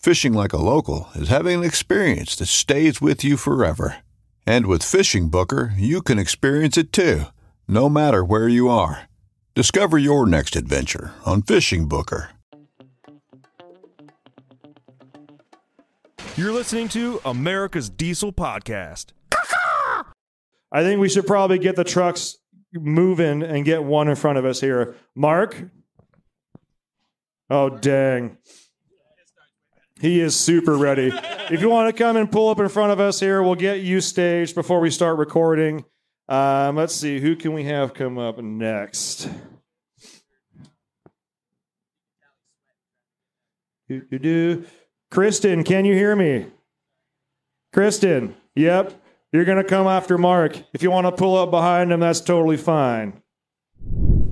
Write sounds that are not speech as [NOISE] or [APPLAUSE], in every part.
Fishing like a local is having an experience that stays with you forever. And with Fishing Booker, you can experience it too, no matter where you are. Discover your next adventure on Fishing Booker. You're listening to America's Diesel Podcast. [LAUGHS] I think we should probably get the trucks moving and get one in front of us here. Mark? Oh, dang. He is super ready. If you want to come and pull up in front of us here, we'll get you staged before we start recording. Um, let's see, who can we have come up next? Do, do, do. Kristen, can you hear me? Kristen, yep. You're going to come after Mark. If you want to pull up behind him, that's totally fine.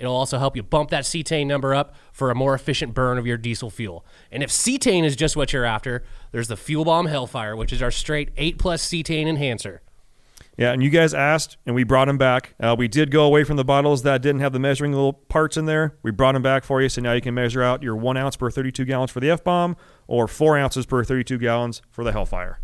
it'll also help you bump that cetane number up for a more efficient burn of your diesel fuel. And if cetane is just what you're after, there's the Fuel Bomb Hellfire, which is our straight 8 plus cetane enhancer. Yeah, and you guys asked, and we brought them back. Uh, we did go away from the bottles that didn't have the measuring little parts in there. We brought them back for you, so now you can measure out your one ounce per 32 gallons for the F bomb or four ounces per 32 gallons for the Hellfire.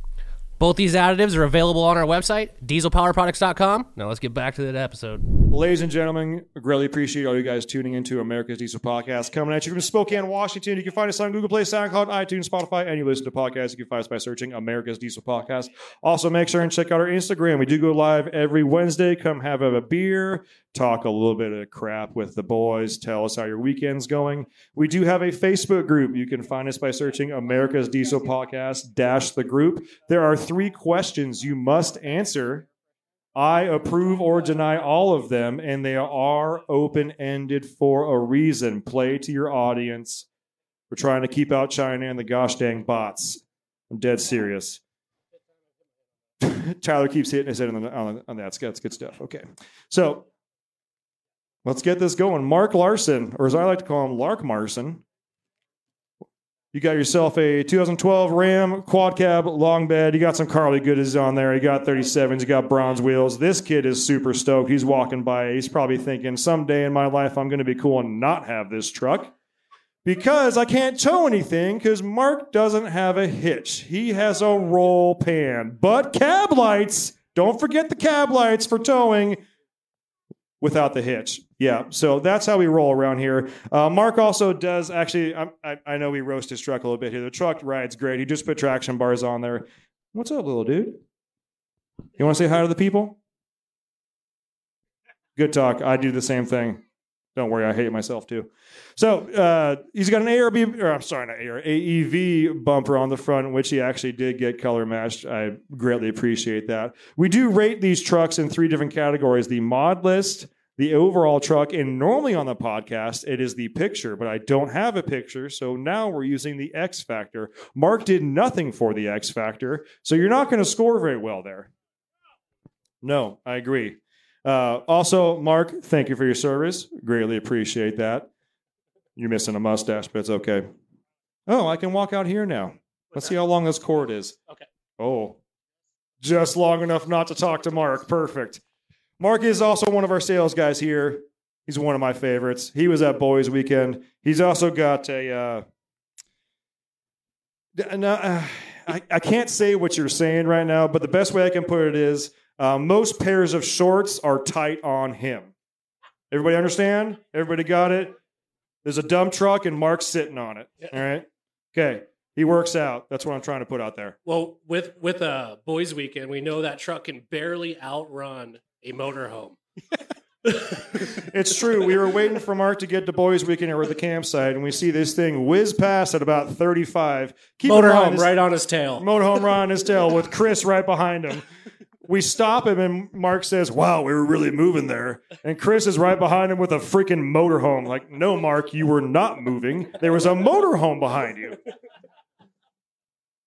Both these additives are available on our website, dieselpowerproducts.com. Now let's get back to that episode. Ladies and gentlemen, I really appreciate all you guys tuning into America's Diesel Podcast. Coming at you from Spokane, Washington. You can find us on Google Play, SoundCloud, iTunes, Spotify, and you listen to podcasts. You can find us by searching America's Diesel Podcast. Also, make sure and check out our Instagram. We do go live every Wednesday. Come have a beer, talk a little bit of crap with the boys, tell us how your weekend's going. We do have a Facebook group. You can find us by searching America's Diesel Podcast dash the group. There are three questions you must answer. I approve or deny all of them, and they are open ended for a reason. Play to your audience. We're trying to keep out China and the gosh dang bots. I'm dead serious. [LAUGHS] Tyler keeps hitting his head on, the, on, on that. That's, good stuff. Okay. So let's get this going. Mark Larson, or as I like to call him, Lark Marson. You got yourself a 2012 Ram quad cab long bed. You got some Carli goodies on there. You got 37s. You got bronze wheels. This kid is super stoked. He's walking by. He's probably thinking, someday in my life, I'm going to be cool and not have this truck because I can't tow anything because Mark doesn't have a hitch. He has a roll pan, but cab lights. Don't forget the cab lights for towing without the hitch. Yeah, so that's how we roll around here. Uh, Mark also does actually. I, I, know we roast his truck a little bit here. The truck rides great. He just put traction bars on there. What's up, little dude? You want to say hi to the people? Good talk. I do the same thing. Don't worry, I hate myself too. So uh, he's got an ARB, or I'm sorry, not AR, AEV bumper on the front, which he actually did get color matched. I greatly appreciate that. We do rate these trucks in three different categories: the mod list, the overall truck, and normally on the podcast it is the picture, but I don't have a picture, so now we're using the X factor. Mark did nothing for the X factor, so you're not going to score very well there. No, I agree. Uh, also, Mark, thank you for your service. Greatly appreciate that. You're missing a mustache, but it's okay. Oh, I can walk out here now. Let's see how long this cord is. Okay. Oh, just long enough not to talk to Mark. Perfect. Mark is also one of our sales guys here. He's one of my favorites. He was at Boys Weekend. He's also got a. Uh, no, uh, I, I can't say what you're saying right now, but the best way I can put it is uh, most pairs of shorts are tight on him. Everybody understand? Everybody got it? There's a dump truck and Mark's sitting on it. All right. Okay. He works out. That's what I'm trying to put out there. Well, with with a boys' weekend, we know that truck can barely outrun a motorhome. [LAUGHS] It's true. We were waiting for Mark to get to Boys Weekend or at the campsite, and we see this thing whiz past at about 35. Keep Motorhome right on his tail. motorhome right on his tail [LAUGHS] with Chris right behind him. We stop him, and Mark says, Wow, we were really moving there. And Chris is right behind him with a freaking motorhome. Like, no, Mark, you were not moving. There was a motorhome behind you.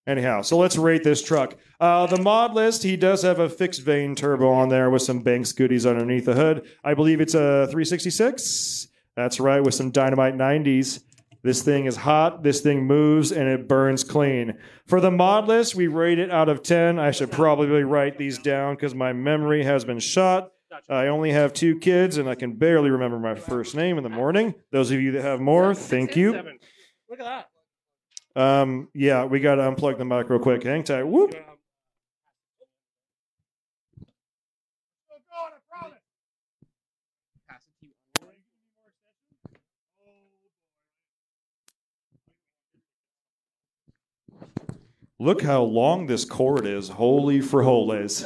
Anyhow, so let's rate this truck. Uh, the mod list, he does have a fixed vane turbo on there with some Banks goodies underneath the hood. I believe it's a 366. That's right, with some Dynamite 90s. This thing is hot, this thing moves, and it burns clean. For the mod list, we rate it out of 10. I should probably write these down because my memory has been shot. I only have two kids, and I can barely remember my first name in the morning. Those of you that have more, thank you. Look at that. Um, yeah, we got to unplug the mic real quick. Hang tight. Whoop. Look how long this cord is. Holy frijoles.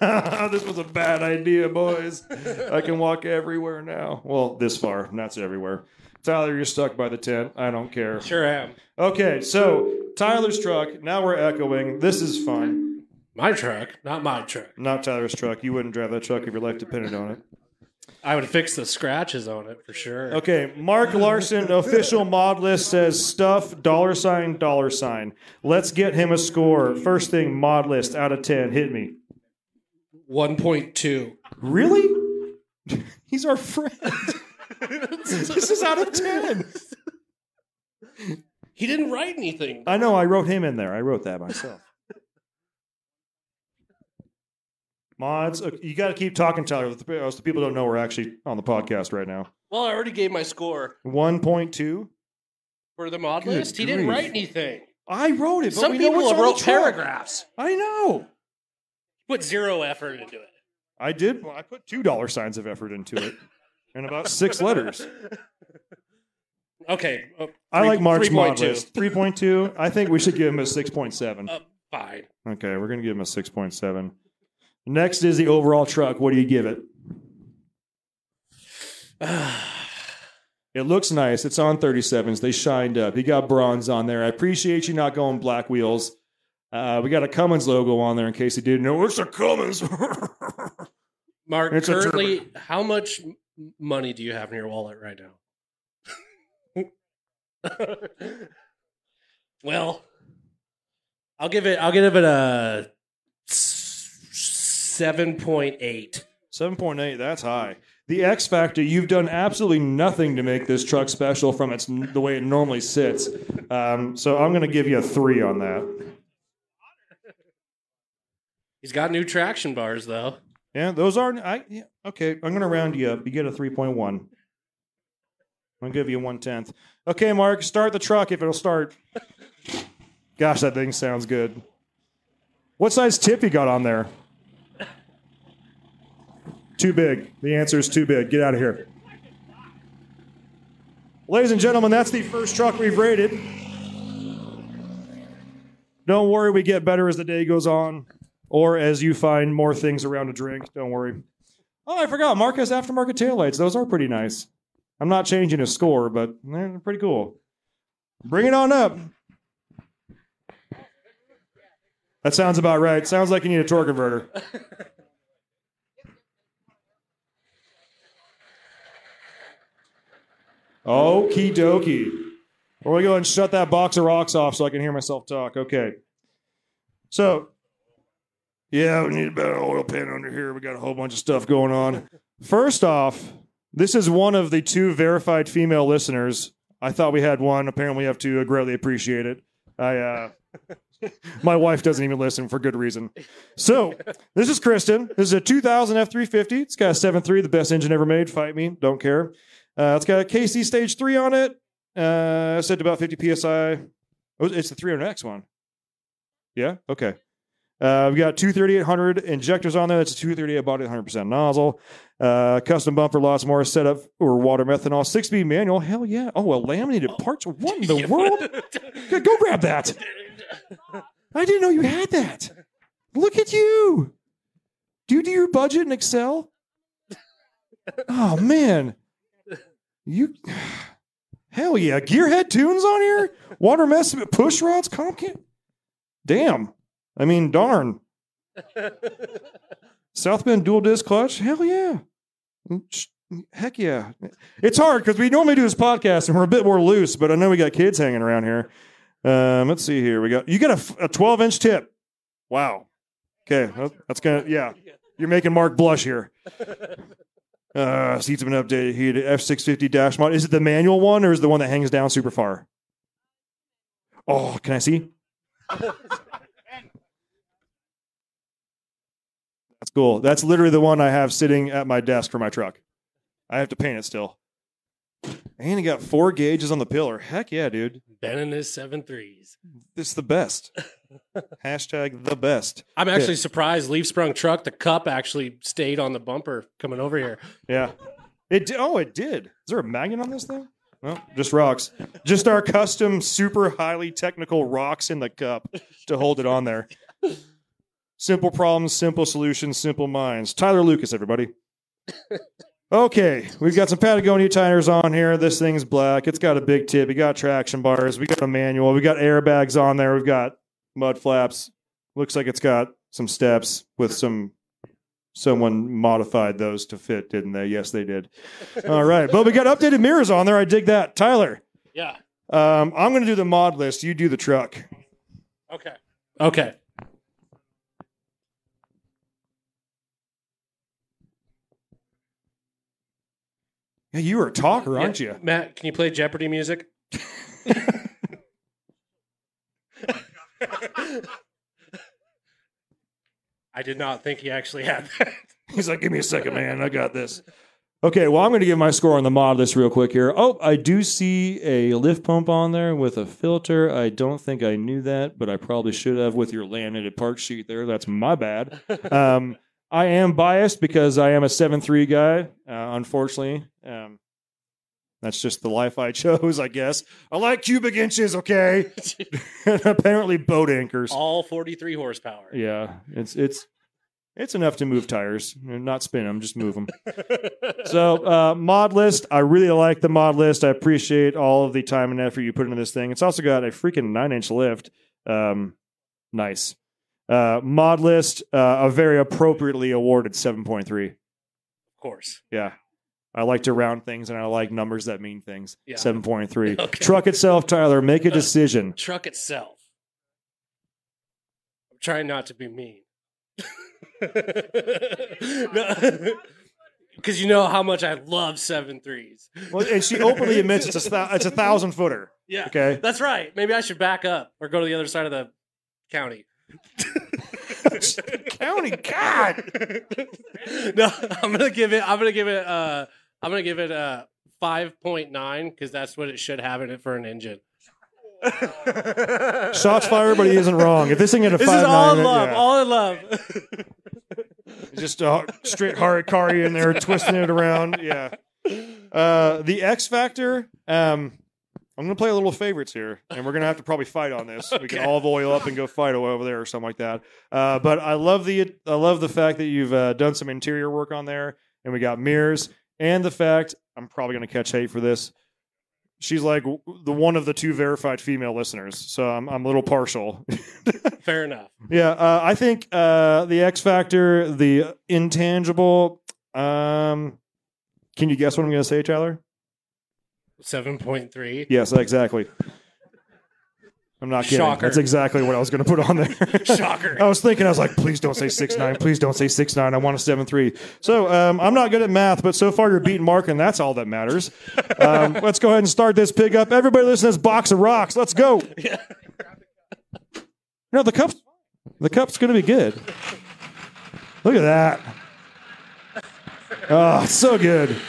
[LAUGHS] this was a bad idea, boys. I can walk everywhere now. Well, this far, not everywhere. Tyler, you're stuck by the tent. I don't care. Sure am. Okay, so Tyler's truck. Now we're echoing. This is fun. My truck, not my truck. Not Tyler's truck. You wouldn't drive that truck if your life depended on it. I would fix the scratches on it for sure. Okay, Mark Larson, official mod list says stuff, dollar sign, dollar sign. Let's get him a score. First thing, mod list out of 10. Hit me. 1.2. Really? [LAUGHS] He's our friend. [LAUGHS] this is out of 10. He didn't write anything. I know, I wrote him in there. I wrote that myself. Mods, you got to keep talking, Tyler. The people don't know we're actually on the podcast right now. Well, I already gave my score 1.2. for the mod Good list. He didn't grief. write anything. I wrote it. But Some we know people have the wrote paragraphs. I know. Put zero effort into it. I did. Well, I put two dollar signs of effort into it, and about [LAUGHS] six letters. Okay. uh, I three- like Mark's mod 3.2. list. Three point two. I think we should give him a six point seven. Uh, fine. Okay, we're gonna give him a six point seven. Next is the overall truck. What do you give it? [SIGHS] It looks nice. It's on 37s. They shined up. He got bronze on there. I appreciate you not going black wheels. Uh, we got a Cummins logo on there in case you didn't know. It's a Cummins. [LAUGHS] Mark, It's a currently, how much m- money do you have in your wallet right now? [LAUGHS] well, I'll give it. I'll give it a seven point eight. 7.8, that's high. The X Factor, you've done absolutely nothing to make this truck special from its the way it normally sits. Um, so I'm going to give you a three on that. He's got new traction bars though. Yeah, those are. I yeah, okay. I'm going to round you up. You get a 3.1. I'm going to give you one tenth. Okay, Mark, start the truck if it'll start. Gosh, that thing sounds good. What size tip you got on there? Too big. The answer is too big. Get out of here. Ladies and gentlemen, that's the first truck we've rated. Don't worry, we get better as the day goes on. Or as you find more things around to drink. Don't worry. Oh, I forgot. Mark has aftermarket taillights. Those are pretty nice. I'm not changing his score, but they're pretty cool. Bring it on up. That sounds about right. Sounds like you need a torque converter. Okie dokie. We're going to go and shut that box of rocks off so I can hear myself talk. Okay. So, yeah, we need a better oil pan under here. We got a whole bunch of stuff going on. First off, this is one of the two verified female listeners. I thought we had one. Apparently, we have two. I greatly appreciate it. I, uh, [LAUGHS] my wife doesn't even listen for good reason. So, this is Kristen. This is a 2000 F350. It's got a 7.3, the best engine ever made. Fight me. Don't care. Uh, it's got a KC Stage 3 on it. Uh, set to about 50 psi. Oh, it's the 300X one. Yeah? Okay. Uh, we've got two 3800 injectors on there. That's a 238 body, 100% nozzle. Uh, custom bumper, lots more. Setup or water methanol, six speed manual. Hell yeah. Oh, a laminated parts. What in the [LAUGHS] world? Go- Go grab that. I didn't know you had that. Look at you. Do you do your budget in Excel? Oh, man. You. Hell yeah. Gearhead tunes on here? Water mess push rods, Comcam. Damn. I mean, darn. South Bend dual disc clutch? Hell yeah. Heck yeah. It's hard because we normally do this podcast and we're a bit more loose, but I know we got kids hanging around here. Um, let's see here. We got you got a 12 inch tip. Wow. Okay, that's gonna [LAUGHS] yeah. You're making Mark blush here. [LAUGHS] Uh, seats have been updated. Heated F650 dash mod. Is it the manual one or is it the one that hangs down super far? Oh, can I see? [LAUGHS] Cool. That's literally the one I have sitting at my desk for my truck. I have to paint it still. And he got four gauges on the pillar. Heck yeah, dude. Ben and his seven threes. It's the best. [LAUGHS] Hashtag the best. I'm actually surprised Leaf Sprung truck, the cup actually stayed on the bumper coming over here. Yeah. It di- oh, it did. Is there a magnet on this thing? No, just rocks. Just our custom, super highly technical rocks in the cup to hold it on there. [LAUGHS] Simple problems, simple solutions, simple minds. Tyler Lucas, everybody. [LAUGHS] Okay, we've got some Patagonia tires on here. This thing's black. It's got a big tip. We got traction bars. We got a manual. We got airbags on there. We've got mud flaps. Looks like it's got some steps with some. Someone modified those to fit, didn't they? Yes, they did. [LAUGHS] All right, but we got updated mirrors on there. I dig that. Tyler, Yeah. um, I'm going to do the mod list. You do the truck. Okay. Okay. Yeah, you were a talker, aren't you? Matt, can you play Jeopardy music? [LAUGHS] I did not think he actually had that. He's like, give me a second, man. I got this. Okay, well, I'm going to give my score on the mod list real quick here. Oh, I do see a lift pump on there with a filter. I don't think I knew that, but I probably should have with your laminated part sheet there. That's my bad. [LAUGHS] Um, I am biased because I am a seven three guy, uh, unfortunately. Um, that's just the life I [LAUGHS] chose, I guess. I like cubic inches, okay? and [LAUGHS] [LAUGHS] apparently boat anchors. All 43 horsepower. Yeah, it's it's it's enough to move tires, not spin them, just move them. so uh, mod list, I really like the mod list. I appreciate all of the time and effort you put into this thing. It's also got a freaking nine inch lift. Um, nice. Uh, mod list, uh, a very appropriately awarded seven point three. Of course. Yeah. I like to round things and I like numbers that mean things. Yeah. 7.3. [LAUGHS] Okay. Truck itself, Tyler, make a [LAUGHS] decision. Truck itself. I'm trying not to be mean. [LAUGHS] Because you know how much I love seven threes. Well, and she openly admits it's a, it's a thousand footer. Yeah. Okay. That's right. Maybe I should back up or go to the other side of the county. County, God. [LAUGHS] no, I'm gonna give it. I'm gonna give it. Uh, I'm gonna give it a five point nine because that's what it should have in it for an engine. [LAUGHS] Shots fired, but he isn't wrong. If this thing had a This five is all nine, in love. yeah. All in love. [LAUGHS] just a straight Harikari in there, twisting it around. Yeah. Uh, the X Factor. Um, I'm gonna play a little favorites here, and we're gonna have to probably fight on this. We can olive oil up and go fight over there or something like that. Uh, but I love the I love the fact that you've uh, done some interior work on there, and we got mirrors, and the fact I'm probably gonna catch hate for this. She's like the one of the two verified female listeners, so I'm I'm a little partial. [LAUGHS] Fair enough. Yeah, uh, I think uh, the X Factor, the intangible. Um, can you guess what I'm going to say, Tyler? Seven point three. Yes, exactly. I'm not kidding. Shocker. That's exactly what I was going to put on there. [LAUGHS] Shocker. I was thinking, I was like, please don't say six nine. Please don't say six nine. I want a seven three. So um, I'm not good at math, but so far you're beating Mark, and that's all that matters. Um, [LAUGHS] let's go ahead and start this pig up. Everybody, listen to this box of rocks. Let's go. No, the cup's the cup's going to be good. Look at that. Oh, so good.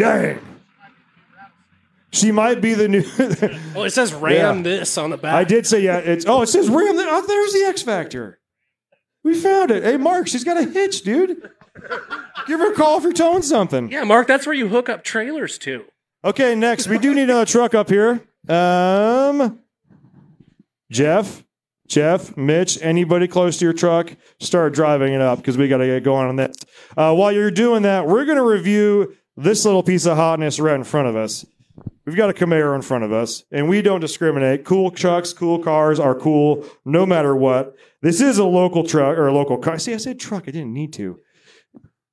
Dang. She might be the new. [LAUGHS] Oh, it says Ram Yeah. this on the back. I did say yeah. It's oh, it says Ram. Oh, there's the X Factor. We found it. Hey, Mark, she's got a hitch, dude. Give her a call if you're towing something. Yeah, Mark, that's where you hook up trailers to. Okay, next we do need another truck up here. Um, Jeff, Jeff, Mitch, anybody close to your truck, start driving it up because we got to get going on this. Uh, while you're doing that, we're going to review this little piece of hotness right in front of us. We've got a Camaro in front of us, and we don't discriminate. Cool trucks, cool cars are cool no matter what. This is a local truck or a local car. See, I said truck. I didn't need to.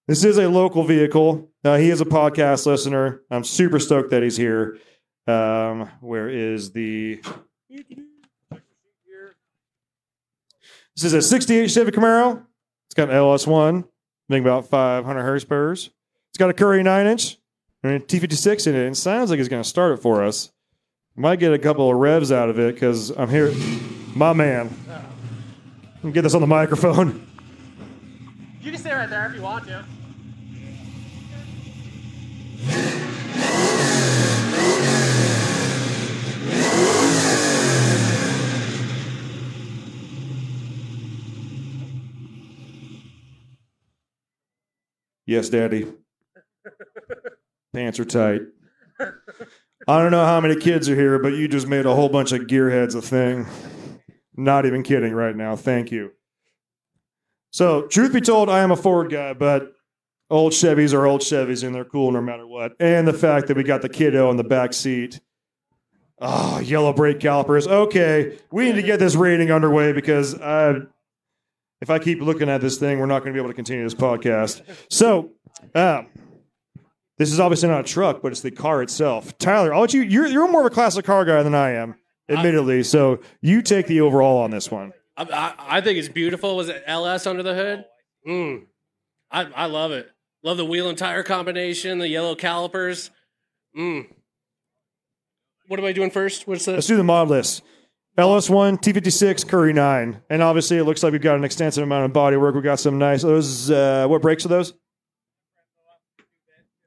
This is a local vehicle. Uh, he is a podcast listener. I'm super stoked that he's here. Um, where is the? This is a '68 Chevy Camaro. It's got an LS1, making about 500 horsepower. It's got a Currie nine inch and a T56 in it. And it sounds like it's going to start it for us. Might get a couple of revs out of it because I'm here. My man. Get this on the microphone. You can stay right there if you want to. Yes, Daddy. Pants are tight. I don't know how many kids are here, but you just made a whole bunch of gearheads a thing. Not even kidding right now. Thank you. So, truth be told, I am a Ford guy, but old Chevys are old Chevys and they're cool no matter what. And the fact that we got the kiddo in the back seat. Oh, yellow brake calipers. Okay, we need to get this rating underway because uh, if I keep looking at this thing, we're not going to be able to continue this podcast. So, um, this is obviously not a truck, but it's the car itself. Tyler, I'll let you. You're you're more of a classic car guy than I am, admittedly. So you take the overall on this one. I, I, I think it's beautiful. Was it LS under the hood? Mm. I, I love it. Love the wheel and tire combination, the yellow calipers. Mm. What am I doing first? What's the Let's do the mod list. LS1, T56, Currie 9. And obviously, it looks like we've got an extensive amount of body work. We've got some nice. Those, uh, what brakes are those?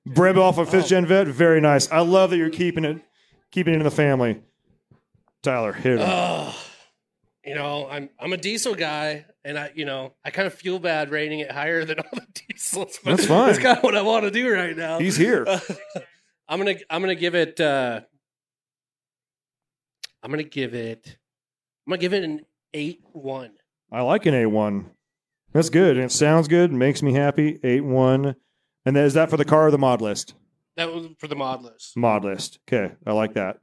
Brembo off of 5th Gen Vette. Very nice. I love that you're keeping it keeping it in the family. Tyler, hit it. Oh, you know, I'm I'm a diesel guy, and I, you know, I kind of feel bad rating it higher than [LAUGHS] all the diesels. But That's fine. That's kind of what I want to do right now. He's here. [LAUGHS] I'm gonna I'm gonna give it. uh I'm gonna give it. I'm gonna give it an eight one. I like an A1. That's good. And it sounds good. Makes me happy. 8-1. And then is that for the car or the mod list? That was for the mod list. Mod list. Okay. I like that.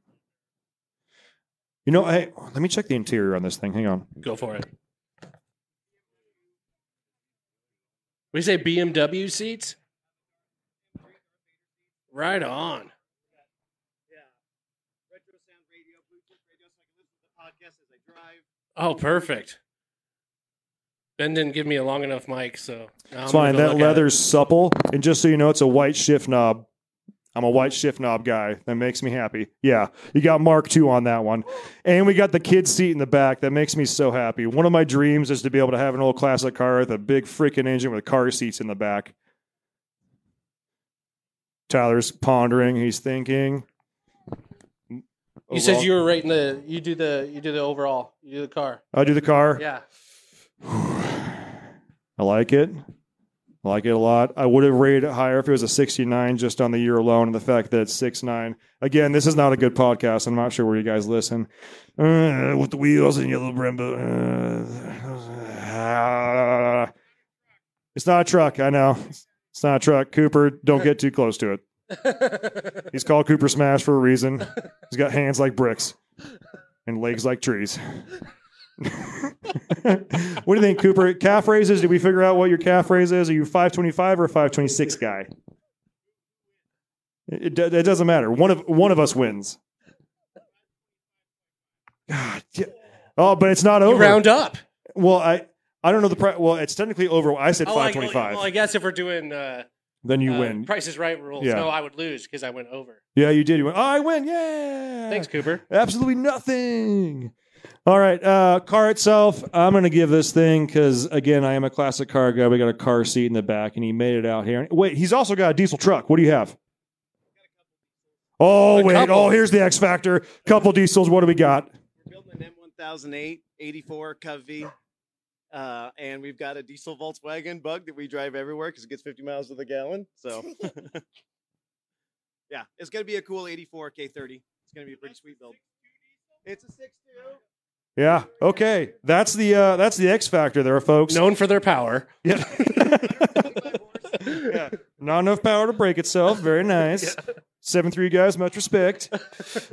You know, hey, let me check the interior on this thing. Hang on. Go for it. We say BMW seats. Right on. Oh, perfect. Ben didn't give me a long enough mic, so It's I'm fine. That look at it. leather's supple. And just so you know, it's a white shift knob. I'm a white shift knob guy. That makes me happy. Yeah. You got Mark II on that one. And we got the kid seat in the back. That makes me so happy. One of my dreams is to be able to have an old classic car with a big freaking engine with car seats in the back. Tyler's pondering. He's thinking. You said you were rating the. You do the. You do the overall. You do the car. I'll do the car. Yeah. [SIGHS] I like it. I like it a lot. I would have rated it higher if it was a 69 just on the year alone and the fact that it's 6'9. Again, this is not a good podcast. I'm not sure where you guys listen. Uh, with the wheels and yellow Brembo. Uh, [SIGHS] it's not a truck. I know. It's not a truck. Cooper, don't get too close to it. [LAUGHS] He's called Cooper Smash for a reason. He's got hands like bricks and legs like trees. [LAUGHS] what do you think, Cooper? Calf raises? Did we figure out what your calf raise is? Are you 525 or a 526 guy? It, do- it doesn't matter. One of one of us wins. God, yeah. Oh, but it's not You over. round up. Well, I I don't know the price. Well, it's technically over. I said Oh, I- 525. well, I guess if we're doing uh, then you uh, win. Price is Right rules, Yeah. no, I would lose because I went over. Yeah, you did. You went. Oh, I win. Yeah. Thanks, Cooper. Absolutely nothing. All right, uh, car itself. I'm going to give this thing because again, I am a classic car guy. We got a car seat in the back, and he made it out here. Wait, he's also got a diesel truck. What do you have? Oh A wait. couple. Oh, here's the X factor. Couple diesels. What do we got? We're building an M1008 84 CUCV. Uh, and we've got a diesel Volkswagen bug that we drive everywhere because it gets 50 miles to the gallon. So, [LAUGHS] yeah, it's going to be a cool 84 K30. It's going to be a pretty sweet build. It's a 6.2. Yeah. Okay. That's the uh, that's the X factor there, folks. Known for their power. Yeah. [LAUGHS] yeah. Not enough power to break itself. Very nice. Seven three guys, much respect.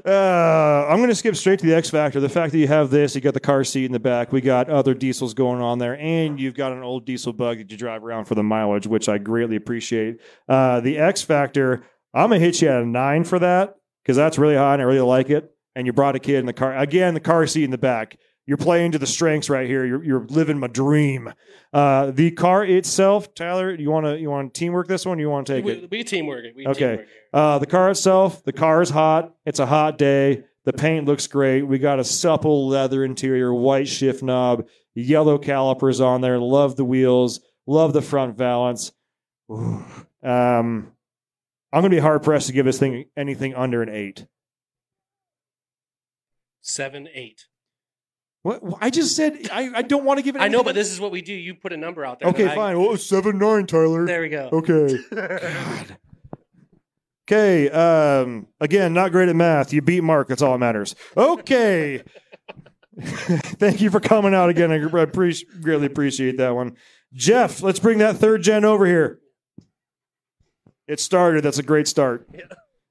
Uh, I'm going to skip straight to the X factor. The fact that you have this, you got the car seat in the back. We got other diesels going on there, and you've got an old diesel bug that you drive around for the mileage, which I greatly appreciate. Uh, the X factor, I'm going to hit you at a nine for that because that's really high, and I really like it. And you brought a kid in the car again, the car seat in the back. You're playing to the strengths right here. You're, you're living my dream. Uh, the car itself, Tyler, you want to you want to teamwork this one? You want to take we, it? we teamwork it. We Okay. teamwork. Uh, the car itself, the car is hot. It's a hot day. The paint looks great. We got a supple leather interior, white shift knob, yellow calipers on there. Love the wheels. Love the front valance. Ooh. Um, I'm going to be hard pressed to give this thing anything under an eight. Seven, eight. What? I just said I, I don't want to give it. I know, but this is what we do. You put a number out there. Okay, then I- fine. Oh, seven nine, Tyler. There we go. Okay. [LAUGHS] God. Okay. Um, again, not great at math. You beat Mark. That's all that matters. Okay. [LAUGHS] Thank you for coming out again. I appreciate, greatly appreciate that one. Jeff, let's bring that third gen over here. It started. That's a great start.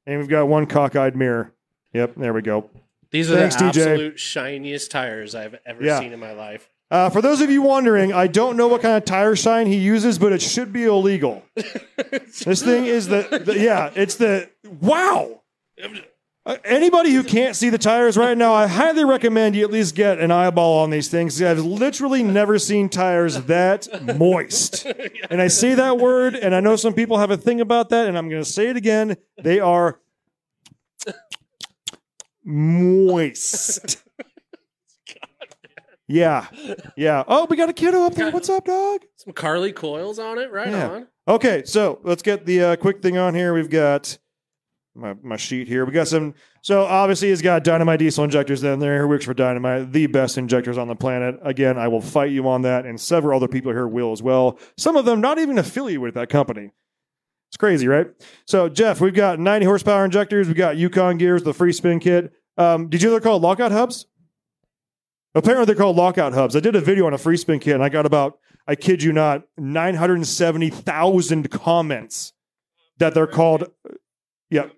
And we've got one cockeyed mirror. Yep, there we go. These are Thanks, the absolute shiniest tires I've ever Yeah. seen in my life. Uh, for those of you wondering, I don't know what kind of tire shine he uses, but it should be illegal. [LAUGHS] this thing is the, the yeah, it's the wow. Uh, anybody who can't see the tires right now, I highly recommend you at least get an eyeball on these things. I've literally never seen tires that moist. [LAUGHS] And I say that word, and I know some people have a thing about that, and I'm going to say it again. They are moist. Yeah. Yeah. Oh, we got a kiddo up there. What's up, dog? Some Carli coils on it, right Yeah. on. Okay, so let's get the uh, quick thing on here. We've got my, my sheet here. We got some. So obviously, it's got dynamite diesel injectors in there. Who works for Dynamite, the best injectors on the planet. Again, I will fight you on that, and several other people here will as well. Some of them not even affiliated with that company. It's crazy, right? So Jeff, we've got 90 horsepower injectors. We've got Yukon gears, the free spin kit. Um, did you know they're called lockout hubs? Apparently, they're called lockout hubs. I did a video on a free spin kit, and I got about, I kid you not, 970,000 comments that they're called, yeah,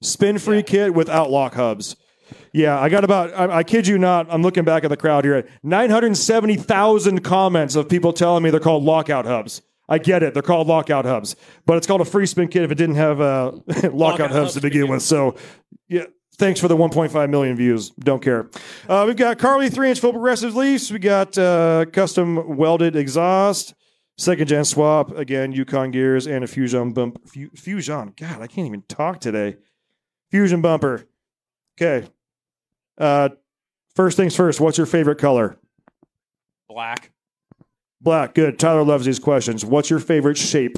spin free kit without lock hubs. Yeah, I got about, I, I kid you not, I'm looking back at the crowd here, 970,000 comments of people telling me they're called lockout hubs. I get it. They're called lockout hubs, but it's called a free spin kit if it didn't have uh, [LAUGHS] lockout, hubs to begin with. So, yeah, thanks for the 1.5 million views. Don't care. Uh, we've got Carli three inch full progressive leafs. We got uh, custom welded exhaust, second gen swap again, Yukon gears, and a Fusion bump. Fu- Fusion. God, I can't even talk today. Fusion bumper. Okay. Uh, first things first. What's your favorite color? Black. Black. Good. Tyler loves these questions. What's your favorite shape?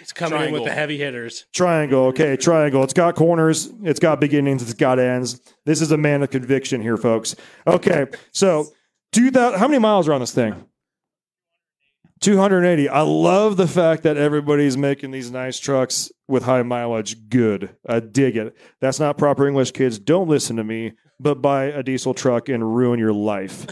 It's coming in with the heavy hitters. Triangle. Okay, triangle. It's got corners. It's got beginnings. It's got ends. This is a man of conviction here, folks. Okay, so two thousand. How many miles are on this thing? 280. I love the fact that everybody's making these nice trucks with high mileage good. I dig it. That's not proper English, kids. Don't listen to me, but buy a diesel truck and ruin your life.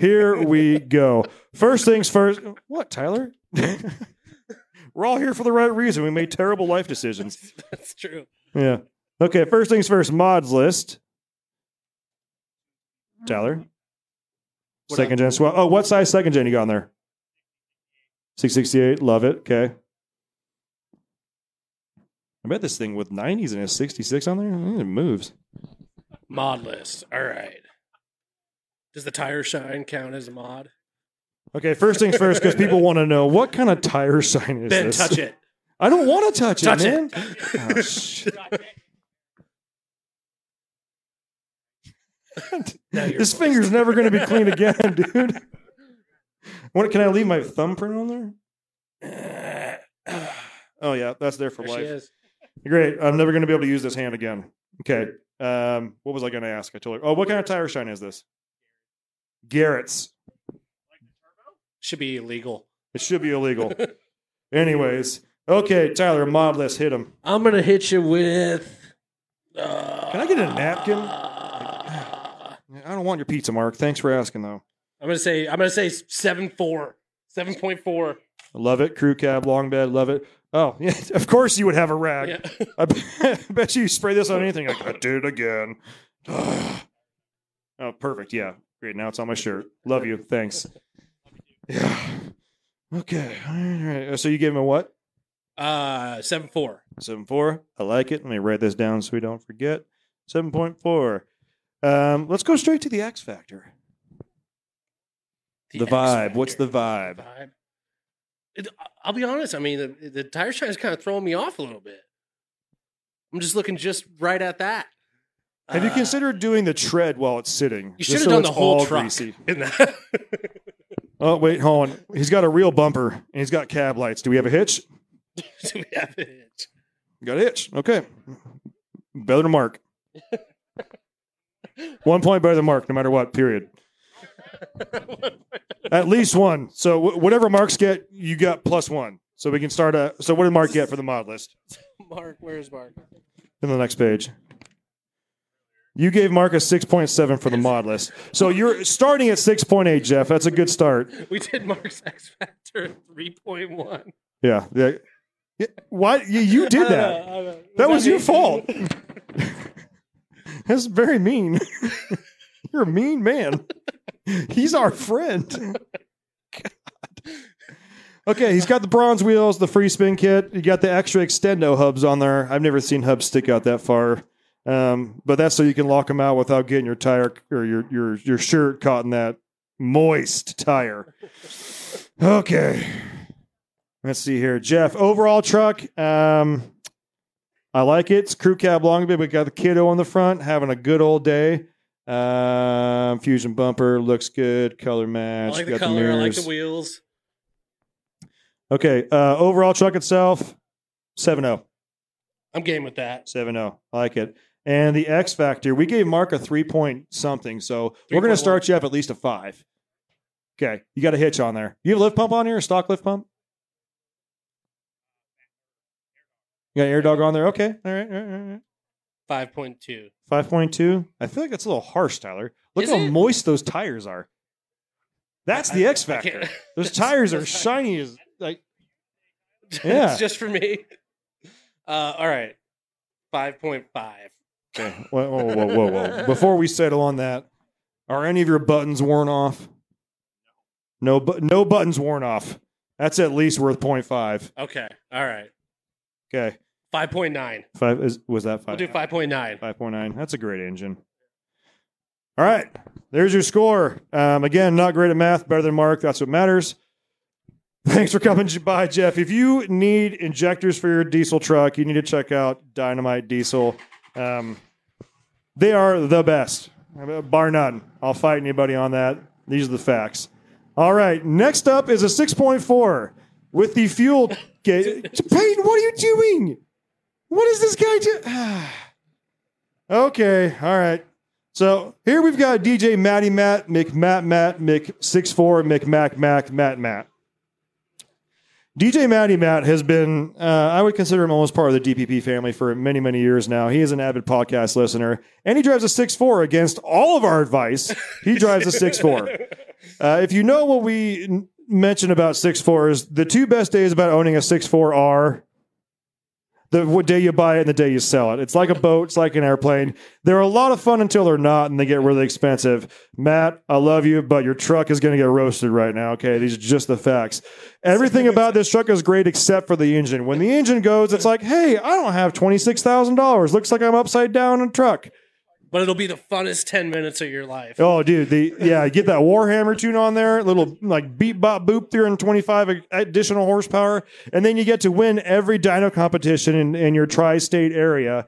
Here [LAUGHS] we go. First things first. What, Tyler? [LAUGHS] We're all here for the right reason. We made terrible life decisions. [LAUGHS] That's true. Yeah. Okay, first things first, mods list. Tyler. What second gen swell. Oh, what size second gen you got on there? 668. Love it. Okay. I bet this thing with 90s and a 66 on there, mm, it moves. Mod list. All right. Does the tire shine count as a mod? Okay, first things first, because people [LAUGHS] want to know what kind of tire shine is Ben, this? touch it. I don't want to touch, Touch it, it. man. [LAUGHS] Oh, shit. [LAUGHS] Now you're this finger's never going to be clean again, dude. What, can I leave my thumbprint on there? [SIGHS] Oh yeah, that's there for There she life. is. Great. I'm never going to be able to use this hand again. Okay. Um, what was I going to ask? I told her. Oh, what kind of tire shine is this? Garrett's. Should be illegal. It should be illegal. [LAUGHS] Anyways, okay, Tyler, mod list, hit him. I'm gonna hit you with. Uh, Can I get a napkin? I'm don't want your pizza, Mark. Thanks for asking, though. I'm gonna say. I'm gonna say seven four. Seven point four. Love it. Crew cab, long bed, love it. Oh, [LAUGHS] yeah, of course you would have a rag. Yeah. I bet, [LAUGHS] I bet you spray this on anything. Like, I did it again. [SIGHS] oh, perfect. Yeah. Great. Now it's on my shirt. Love you. Thanks. [LAUGHS] Yeah. Okay. All right. So you gave him a what? Uh, seven four. Seven four. I like it. Let me write this down so we don't forget. Seven point four. Um, let's go straight to the X Factor. The, X vibe. What's the Factor. vibe? Vibe. It, I'll be honest. I mean, the, the tire shine is kind of throwing me off a little bit. I'm just looking just right at that. Have you Uh, considered doing the tread while it's sitting? You should have so done it's the whole all truck greasy? [LAUGHS] in that. [LAUGHS] Oh wait, hold on. He's got a real bumper and he's got cab lights. Do we have a hitch? [LAUGHS] Do we have it? Got a hitch. Okay. Better than Mark. one point better than Mark, no matter what. Period. At least one. So wh- whatever Marks get, you got plus one. So we can start a. So what did Mark get for the mod list? Mark, where's Mark? In the next page. You gave Mark a six point seven for the mod list. So you're starting at six point eight, Jeff. That's a good start. We did Mark's X Factor three point one. Yeah. yeah. Yeah, Why you, you did that? That was your [LAUGHS] fault. That's very mean. [LAUGHS] You're a mean man. He's our friend. [LAUGHS] God. Okay, he's got the bronze wheels, the free spin kit. You got the extra extendo hubs on there. I've never seen hubs stick out that far. Um, but that's so you can lock them out without getting your tire or your your your shirt caught in that moist tire. Okay. Let's see here. Jeff, overall truck. Um, I like it. It's crew cab long bit. We got the kiddo on the front, having a good old day. Um, fusion bumper looks good. Color I match. like the got color. I like the wheels. Okay. Uh, overall truck itself, 7-0. I'm game with that. 7-0. I like it. And the X Factor, we gave Mark a three point something. So we're going to start you up at least a five. Okay. You got a hitch on there. You have a lift pump on here, a stock lift pump? You got AirDog on there? Okay. All right. All right, all right. Five point two. 5.2. I feel like that's a little harsh, Tyler. Look Is how it? moist those tires are. That's the X Factor. [LAUGHS] Those tires are shiny as like [LAUGHS] Yeah. it's just for me. [LAUGHS] Uh, all right. Five point five. Okay. Whoa, whoa, whoa, whoa, whoa. Before we settle on that, are any of your buttons worn off? No, bu- no buttons worn off. That's at least worth 0.5. Okay. All right. Okay. Five point nine. Five is was that five? We'll do five point nine. 5.9. That's a great engine. All right. There's your score. Um, again, not great at math, better than Mark. That's what matters. Thanks for coming by, Jeff. If you need injectors for your diesel truck, you need to check out Dynamite Diesel. Um, they are the best, bar none. I'll fight anybody on that. These are the facts. All right. Next up is a 6.4 with the fuel gauge. Peyton, what are you doing? What is this guy doing? [SIGHS] okay. All right. So here we've got DJ Matty Matt, McMatt Matt, Mc64, McMac Mac, Matt Matt. DJ Matty Matt has been, uh, I would consider him almost part of the DPP family for many, many years now. He is an avid podcast listener, and he drives a 6'4 against all of our advice. He drives a 6'4. [LAUGHS] Uh, if you know what we n- mention about 6'4s, the two best days about owning a 6'4 are the day you buy it and the day you sell it. It's like a boat, it's like an airplane. They're a lot of fun until they're not and they get really expensive. Matt, I love you, but your truck is going to get roasted right now. Okay. These are just the facts. Everything about this truck is great except for the engine. When the engine goes, it's like, hey, I don't have $26,000. Looks like I'm upside down in a truck. But it'll be the funnest 10 minutes of your life. Oh, dude, the yeah, get that Warhammer tune on there, little like beep bop boop, 325 additional horsepower, and then you get to win every dyno competition in, in your tri-state area,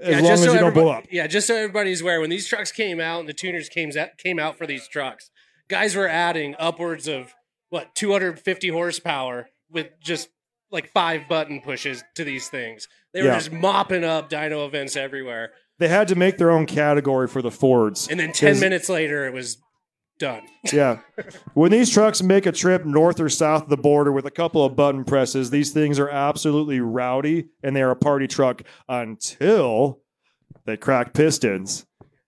as Yeah, long as so you don't blow up. Yeah, just so everybody's aware, when these trucks came out and the tuners came out, came out for these trucks, guys were adding upwards of what 250 horsepower with just like five button pushes to these things. They were Yeah. just mopping up dyno events everywhere, They had to make their own category for the Fords, and then 10 'Cause- minutes later, it was done. [LAUGHS] Yeah. When these trucks make a trip north or south of the border with a couple of button presses, these things are absolutely rowdy and they are a party truck until they crack pistons.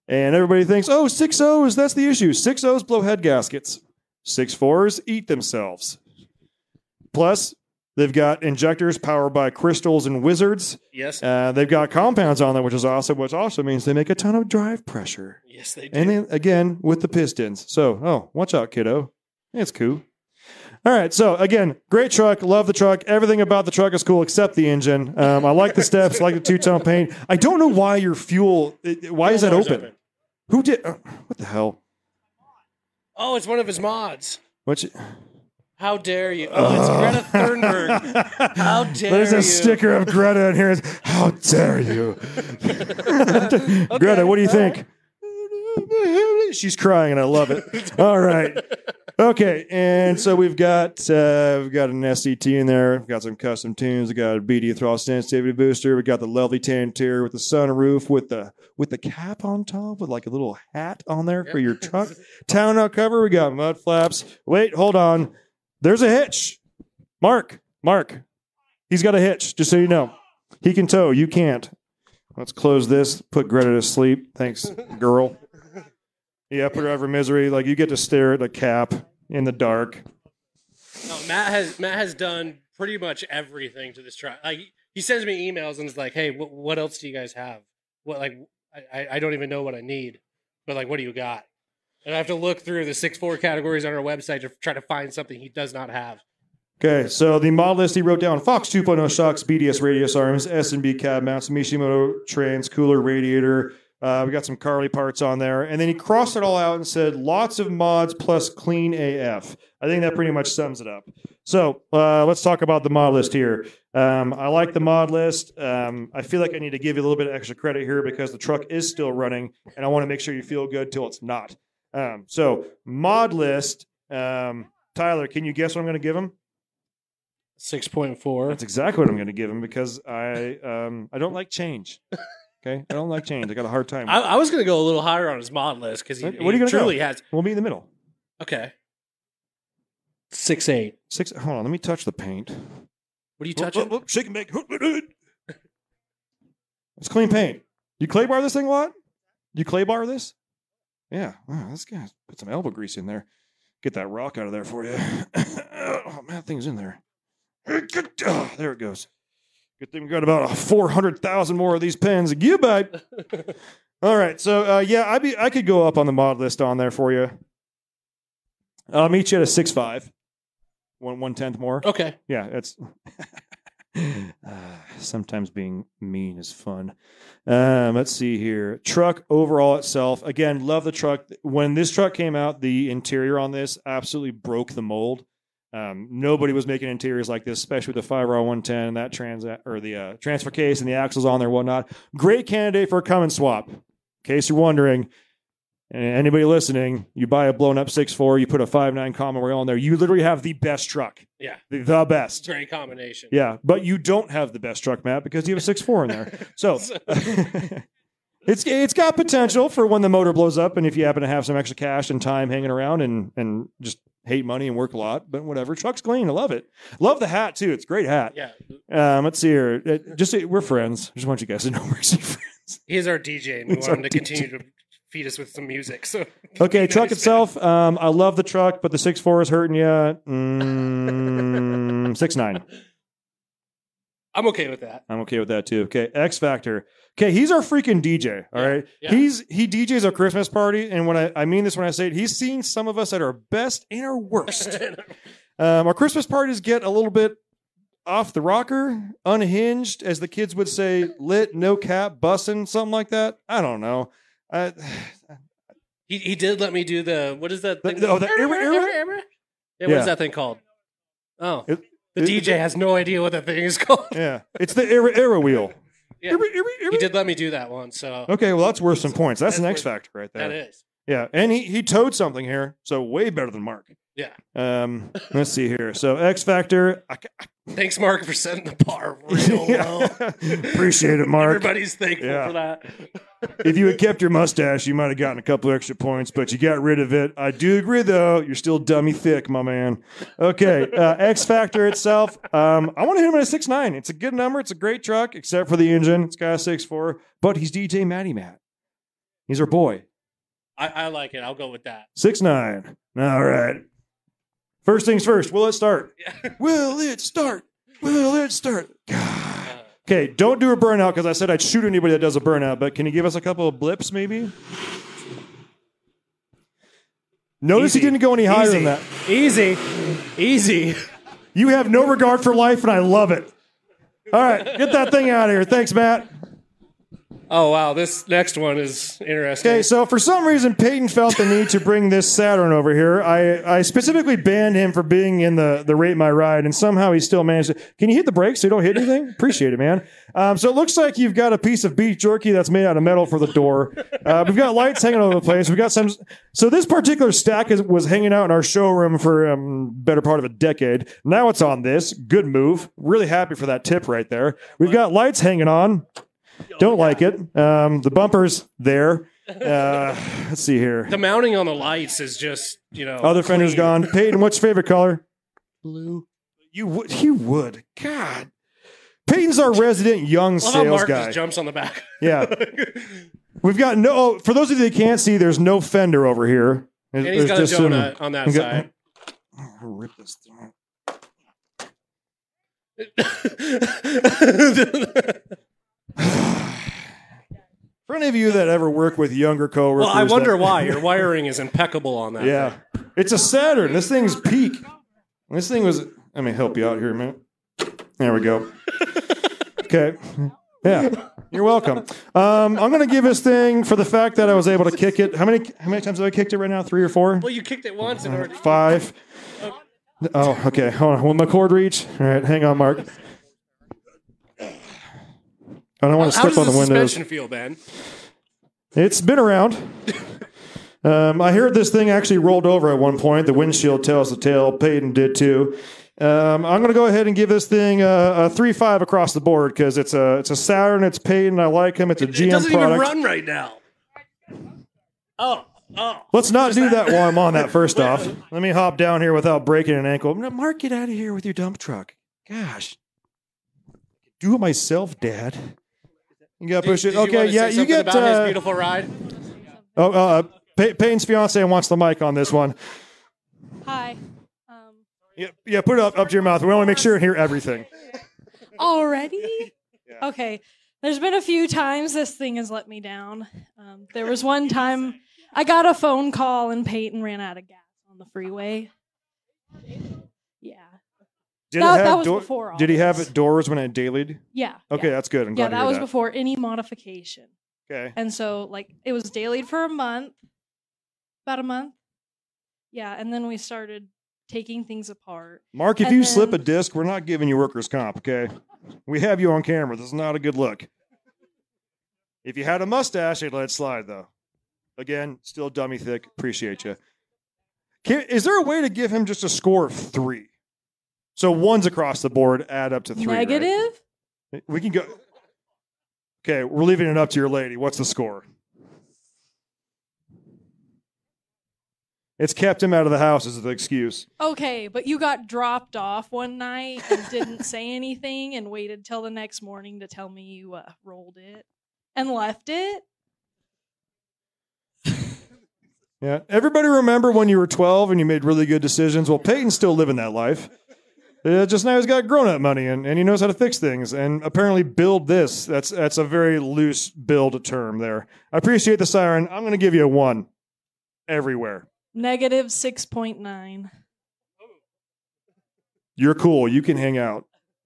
And everybody thinks, oh, six O's, that's the issue. Six O's blow head gaskets. Six fours eat themselves. Plus, they've got injectors powered by crystals and wizards. Yes, Uh, they've got compounds on them, which is awesome, which also means they make a ton of drive pressure. yes, they do. And then again with the Pistons. So, oh, watch out, kiddo. It's cool. All right. So again, great truck. Love the truck. Everything about the truck is cool except the engine. Um, I like the [LAUGHS] steps. Like the two tone paint. I don't know why your fuel. Why is that Door's open? Who did? Uh, what the hell? Oh, it's one of his mods. What? You, How dare you? Oh, it's Greta Thunberg. How dare [LAUGHS] you? There's a you? sticker of Greta in here. It's, How dare you, [LAUGHS] Greta? What do you think? She's crying, and I love it. [LAUGHS] All right. Okay, and so we've got uh, we've got an SCT in there. We've got some custom tunes. We got a BD throttle sensitivity booster. We got the lovely tan interior with the sunroof with the with the cap on top with like a little hat on there for your truck. Tonneau cover. We got mud flaps. Wait, hold on. There's a hitch. Mark, Mark, he's got a hitch. Just so you know, he can tow. You can't. Let's close this. Put Greta to sleep. Thanks, girl. Yeah, put her out of misery. Like you get to stare at a cap in the dark. No, Matt has Matt has done pretty much everything to this truck. Like he sends me emails and is like, "Hey, what, what else do you guys have? What like I- I don't even know what I need, but like, what do you got?" And I have to look through the six four categories on our website to try to find something he does not have. Okay, so the mod list he wrote down: Fox 2.0 shocks, BDS radius arms, S and B cab mounts, Mishimoto trans cooler radiator. Uh, we got some Carli parts on there, and then he crossed it all out and said, "Lots of mods plus clean AF." I think that pretty much sums it up. So uh, let's talk about the mod list here. Um, I like the mod list. Um, I feel like I need to give you a little bit of extra credit here because the truck is still running, and I want to make sure you feel good till it's not. Um, so mod list. Um, Tyler, can you guess what I'm going to give him? Six point four. That's exactly what I'm going to give him because I um, I don't like change. Okay, I don't like change. I got a hard time. [LAUGHS] I, I was gonna go a little higher on his mod list because he, What are he you gonna truly go? has. we'll be in the middle. Okay. Six eight. Six. Hold on. Let me touch the paint. What are you touching? Oh, oh, shake and bake. It's clean paint. You clay bar this thing a lot? You clay bar this? Yeah. Wow, this guy put some elbow grease in there. Get that rock out of there for you. [COUGHS] oh man, that thing's in there. Oh, [COUGHS] there it goes. Good thing we got about four hundred thousand more of these pens. You babe. [LAUGHS] All right, so uh, yeah, I be I could go up on the mod list on there for you. I'll meet you at a six five, one one tenth more. Okay. Yeah, it's [LAUGHS] uh, [LAUGHS] sometimes being mean is fun. Um, let's see here. Truck overall itself. Again, love the truck. When this truck came out, the interior on this absolutely broke the mold. Um, nobody was making interiors like this, especially with the 5R110 and that trans or the uh, transfer case and the axles on there, whatnot. Great candidate for a Cummins swap. In case you're wondering, anybody listening, you buy a blown up 6.4, you put a 5.9 common rail on there, you literally have the best truck, Yeah. the, the best. Great combination. Yeah, but you don't have the best truck, Matt, because you have a six four in there. [LAUGHS] So [LAUGHS] it's it's got potential for when the motor blows up, and if you happen to have some extra cash and time hanging around, and and just hate money and work a lot, but whatever. Truck's clean. I love it. Love the hat too. It's a great hat. Yeah, Um, let's see here. Just we're friends. Just want you guys to know we're [LAUGHS] friends. he's our DJ, and we He's want him to continue to feed us with some music. So [LAUGHS] Okay, truck itself. Um, I love the truck, but the six four is hurting you. Mm, six nine. [LAUGHS] I'm okay with that. I'm okay with that too. Okay, X Factor. Okay, he's our freaking DJ. All Yeah, right, yeah. he's he DJs our Christmas party, and when I I mean this when I say it, he's seen some of us at our best and our worst. [LAUGHS] um, our Christmas parties get a little bit off the rocker, unhinged, as the kids would say, lit, no cap, bussin', something like that. I don't know. I, He he did let me do the what is that The- thing? oh, the era- era? Yeah, what Yeah. is that thing called? Oh, It- the it- DJ has no idea what that thing is [LAUGHS] called. yeah, it's the era, era wheel. Yeah. He did let me do that one, so Okay, well that's worth some points. That's, That's an X worth- factor right there. that is. Yeah, and he he towed something here, so way better than Mark. Yeah. Um, let's see here. So X Factor. I, Thanks, Mark, for setting the bar real [LAUGHS] low. Appreciate it, Mark. Everybody's thankful Yeah. for that. if you had kept your mustache, you might have gotten a couple extra points, but you got rid of it. I do agree, though. You're still dummy thick, my man. Okay, uh, X Factor itself. Um, I want to hit him at a six nine. It's a good number. It's a great truck, except for the engine. It's got a six four, but he's DJ Matty Matt. He's our boy. I, I like it. I'll go with that. Six nine. All right. First things first. Will it start? Yeah. [LAUGHS] Will it start? Will it start? God. Okay, don't do a burnout because I said I'd shoot anybody that does a burnout, but can you give us a couple of blips maybe? Notice Easy. he didn't go any higher Easy. than that. Easy. Easy. You have no regard for life, and I love it. All right, get that thing out of here. Thanks, Matt. Oh wow, this next one is interesting. Okay, so for some reason, Peyton felt the need to bring this Saturn over here. I, I specifically banned him for being in the, the Rate My Ride, and somehow he still managed to. Can you hit the brakes so you don't hit anything? [LAUGHS] Appreciate it, man. Um, so it looks like you've got a piece of beef jerky that's made out of metal for the door. Uh, we've got lights hanging all over the place. We've got some. So this particular stack is, was hanging out in our showroom for um, better part of a decade. Now it's on this. Good move. Really happy for that tip right there. We've got lights hanging on. Don't like it. Um, the bumper's there. Uh, [LAUGHS] let's see here. the mounting on the lights is just you know Other fender's clean. gone. Peyton, what's your favorite color? Blue. You would. You would. God. Peyton's our resident young Love how sales Mark guy. just jumps on the back. Yeah. [LAUGHS] We've got no. oh, For those of you that can't see, there's no fender over here. There's- and he's got a there's just some- donut on that we got- side. Oh, rip this thing. [LAUGHS] [SIGHS] For any of you that ever work with younger coworkers, well, I wonder that- why [LAUGHS] your wiring is impeccable on that. Yeah, it's a Saturn. This thing's peak. This thing was. Let me help you out here a minute. There we go. Okay. Yeah, you're welcome. Um, I'm going to give this thing for the fact that I was able to kick it. How many? How many times have I kicked it right now? Three or four? Well, you kicked it once and already. Five. Oh, okay. Hold on. Will my cord reach? All right. Hang on, Mark. I don't want to does on the the windows. suspension feel, Ben? It's been around. Um, I heard this thing actually rolled over at one point. The windshield tells the tale. Peyton did too. Um, I'm going to go ahead and give this thing a, a three five across the board because it's a it's a Saturn. It's Peyton. I like him. It's a GM it doesn't product. even run right now. Oh, oh. Let's not do that while I'm on that. [LAUGHS] First off, let me hop down here without breaking an ankle. No, Mark, get out of here with your dump truck. Gosh, do it myself, Dad. You got to push Did it. you Okay, wanna yeah, you get. about his Uh, beautiful ride. oh, uh, Pey- Peyton's fiance wants the mic on this one. Hi. Um, Yeah, yeah, put it up up to your mouth. We want to make sure and hear everything. already? [LAUGHS] Okay. There's been a few times this thing has let me down. Um, there was one [LAUGHS] time I got a phone call and Peyton ran out of gas on the freeway. Did That- it have that was door- before all Did he have it doors when it dailied? Yeah. Okay, Yeah, that's good. I'm yeah glad to that hear was before any modification. Okay. And so, like, it was dailied for a month, about a month. Yeah. And then we started taking things apart. Mark, if And you slip a disc, we're not giving you workers' comp, okay? We have you on camera. This is not a good look. If you had a mustache, I'd let it slide, though. Again, still dummy thick. Appreciate you. Can, is there a way to give him just a score of three? So ones across the board add up to three. right? Negative? We can go. Okay, we're leaving it up to your lady. What's the score? It's kept him out of the house as the excuse. Okay, but you got dropped off one night and didn't say anything and waited till the next morning to tell me you uh, rolled it and left it. Yeah. Everybody remember when you were 12 and you made really good decisions? Well, Peyton's still living that life. Uh, just now he's got grown up money and, and he knows how to fix things and apparently build this. That's that's a very loose build term there. I appreciate the siren. I'm going to give you a one everywhere. Negative 6.9. You're cool. You can hang out.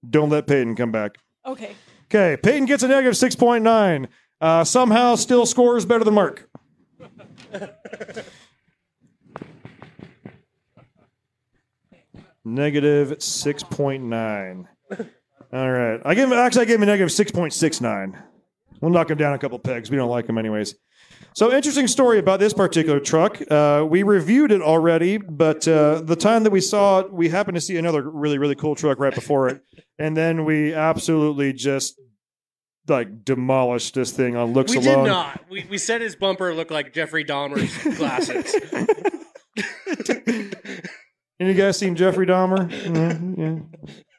Don't let Peyton come back. Okay. Okay, Peyton gets a negative 6.9. Uh, somehow still scores better than Mark. [LAUGHS] negative 6.9. All right. I gave him, actually, I gave him a negative 6.69. We'll knock him down a couple pegs. We don't like him anyways. So, interesting story about this particular truck. Uh, we reviewed it already, but uh, the time that we saw it, we happened to see another really, really cool truck right before it. And then we absolutely just like demolished this thing on looks We alone. We did not. We, we said his bumper looked like Jeffrey Dahmer's glasses. [LAUGHS] [LAUGHS] Any guys seen Jeffrey Dahmer? yeah. yeah.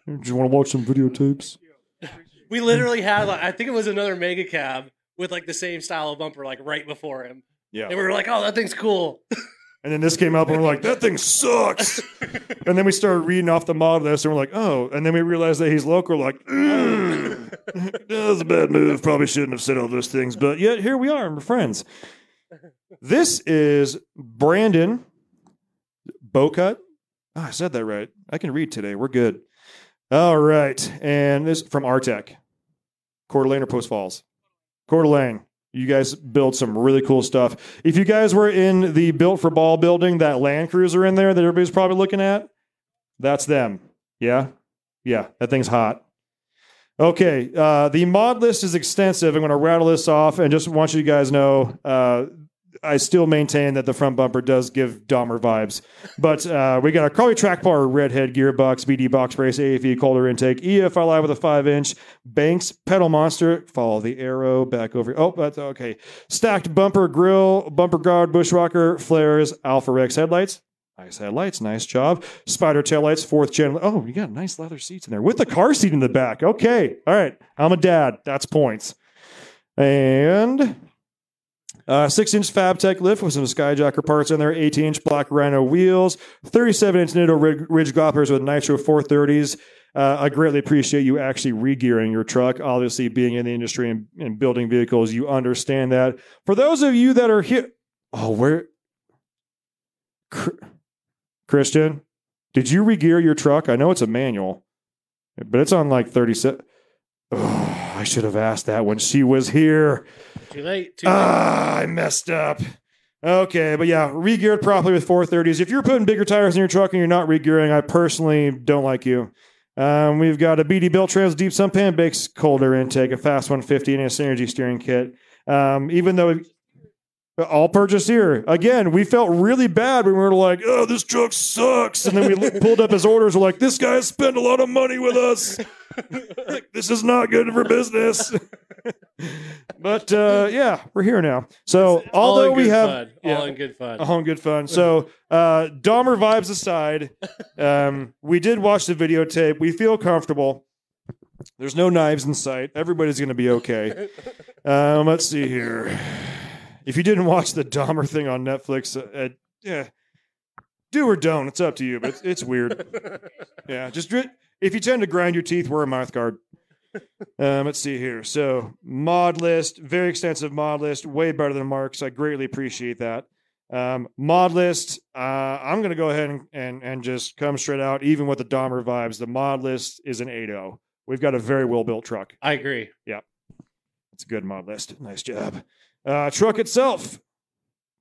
Do you want to watch some videotapes? we literally had, like, I think it was another mega cab with like the same style of bumper, like right before him. Yeah. And we were like, oh, that thing's cool. And then this came up, and we're like, that thing sucks. [LAUGHS] and then we started reading off the model list, and we're like, oh. And then we realized that he's local, like, "Mm, that was a bad move. Probably shouldn't have said all those things. But yet, here we are, and we're friends. This is Brandon Bocut. Oh, I said that right. I can read today. We're good. All right. And this from Artec. Coeur d'Alene or Post Falls? Coeur d'Alene. You guys build some really cool stuff. If you guys were in the Built for Ball building, that Land Cruiser in there that everybody's probably looking at, that's them. Yeah? Yeah, that thing's hot. Okay, uh, the mod list is extensive. I'm going to rattle this off and just want you guys know uh, I still maintain that the front bumper does give Dahmer vibes. But uh, we got a Carli Track Bar Redhead gearbox, BD box brace, AFE colder intake, EFI live with a 5 inch, Banks pedal monster, follow the arrow back over. Oh, that's okay. Stacked bumper grill, bumper guard, bushwhacker, flares, AlphaRex headlights. Nice headlights, nice job. Spyder tail lights, fourth gen. Oh, you got nice leather seats in there with the car seat in the back. Okay, all right. I'm a dad. That's points. And uh, six inch FabTech lift with some Skyjacker parts in there, 18 inch Black Rhino wheels, 37 inch Nitto Ridge Grapplers with Nitro 430s. Uh, I greatly appreciate you actually regearing your truck. Obviously, being in the industry and, and building vehicles, you understand that. For those of you that are here, oh, where, Christian, did you regear your truck? I know it's a manual, but it's on like 37. Oh, [SIGHS] I should have asked that when she was here. Too late. Too late. Ah, I messed up. Okay, but yeah, re-geared properly with 430s. If you're putting bigger tires in your truck and you're not re-gearing, I personally don't like you. Um, we've got a BD Built Trans Deep Sump Pan Bakes colder intake, a FASS 150, and a Synergy steering kit. Um, even though all purchased here. Again, we felt really bad when we were like, "Oh, this truck sucks," and then we pulled up his orders. We're like, "This guy spent a lot of money with us. [LAUGHS] this is not good for business." [LAUGHS] but uh, yeah, we're here now. So all although we have fun. yeah, all in good fun. all in good fun. So, uh, Dahmer vibes aside, um, we did watch the videotape. We feel comfortable. There's no knives in sight. Everybody's going to be okay. [LAUGHS] Um, let's see here. If you didn't watch the Dahmer thing on Netflix, uh, uh, yeah, do or don't. It's up to you, but it's, it's weird. [LAUGHS] Yeah, just if you tend to grind your teeth, wear a mouth guard. Um, let's see here. So mod list, very extensive mod list, way better than Mark's. I greatly appreciate that. Um, mod list, uh, I'm going to go ahead and, and and just come straight out, even with the Dahmer vibes. The mod list is an 8.0. We've got a very well built truck. I agree. Yeah. It's a good mod list. Nice job. Uh, truck itself,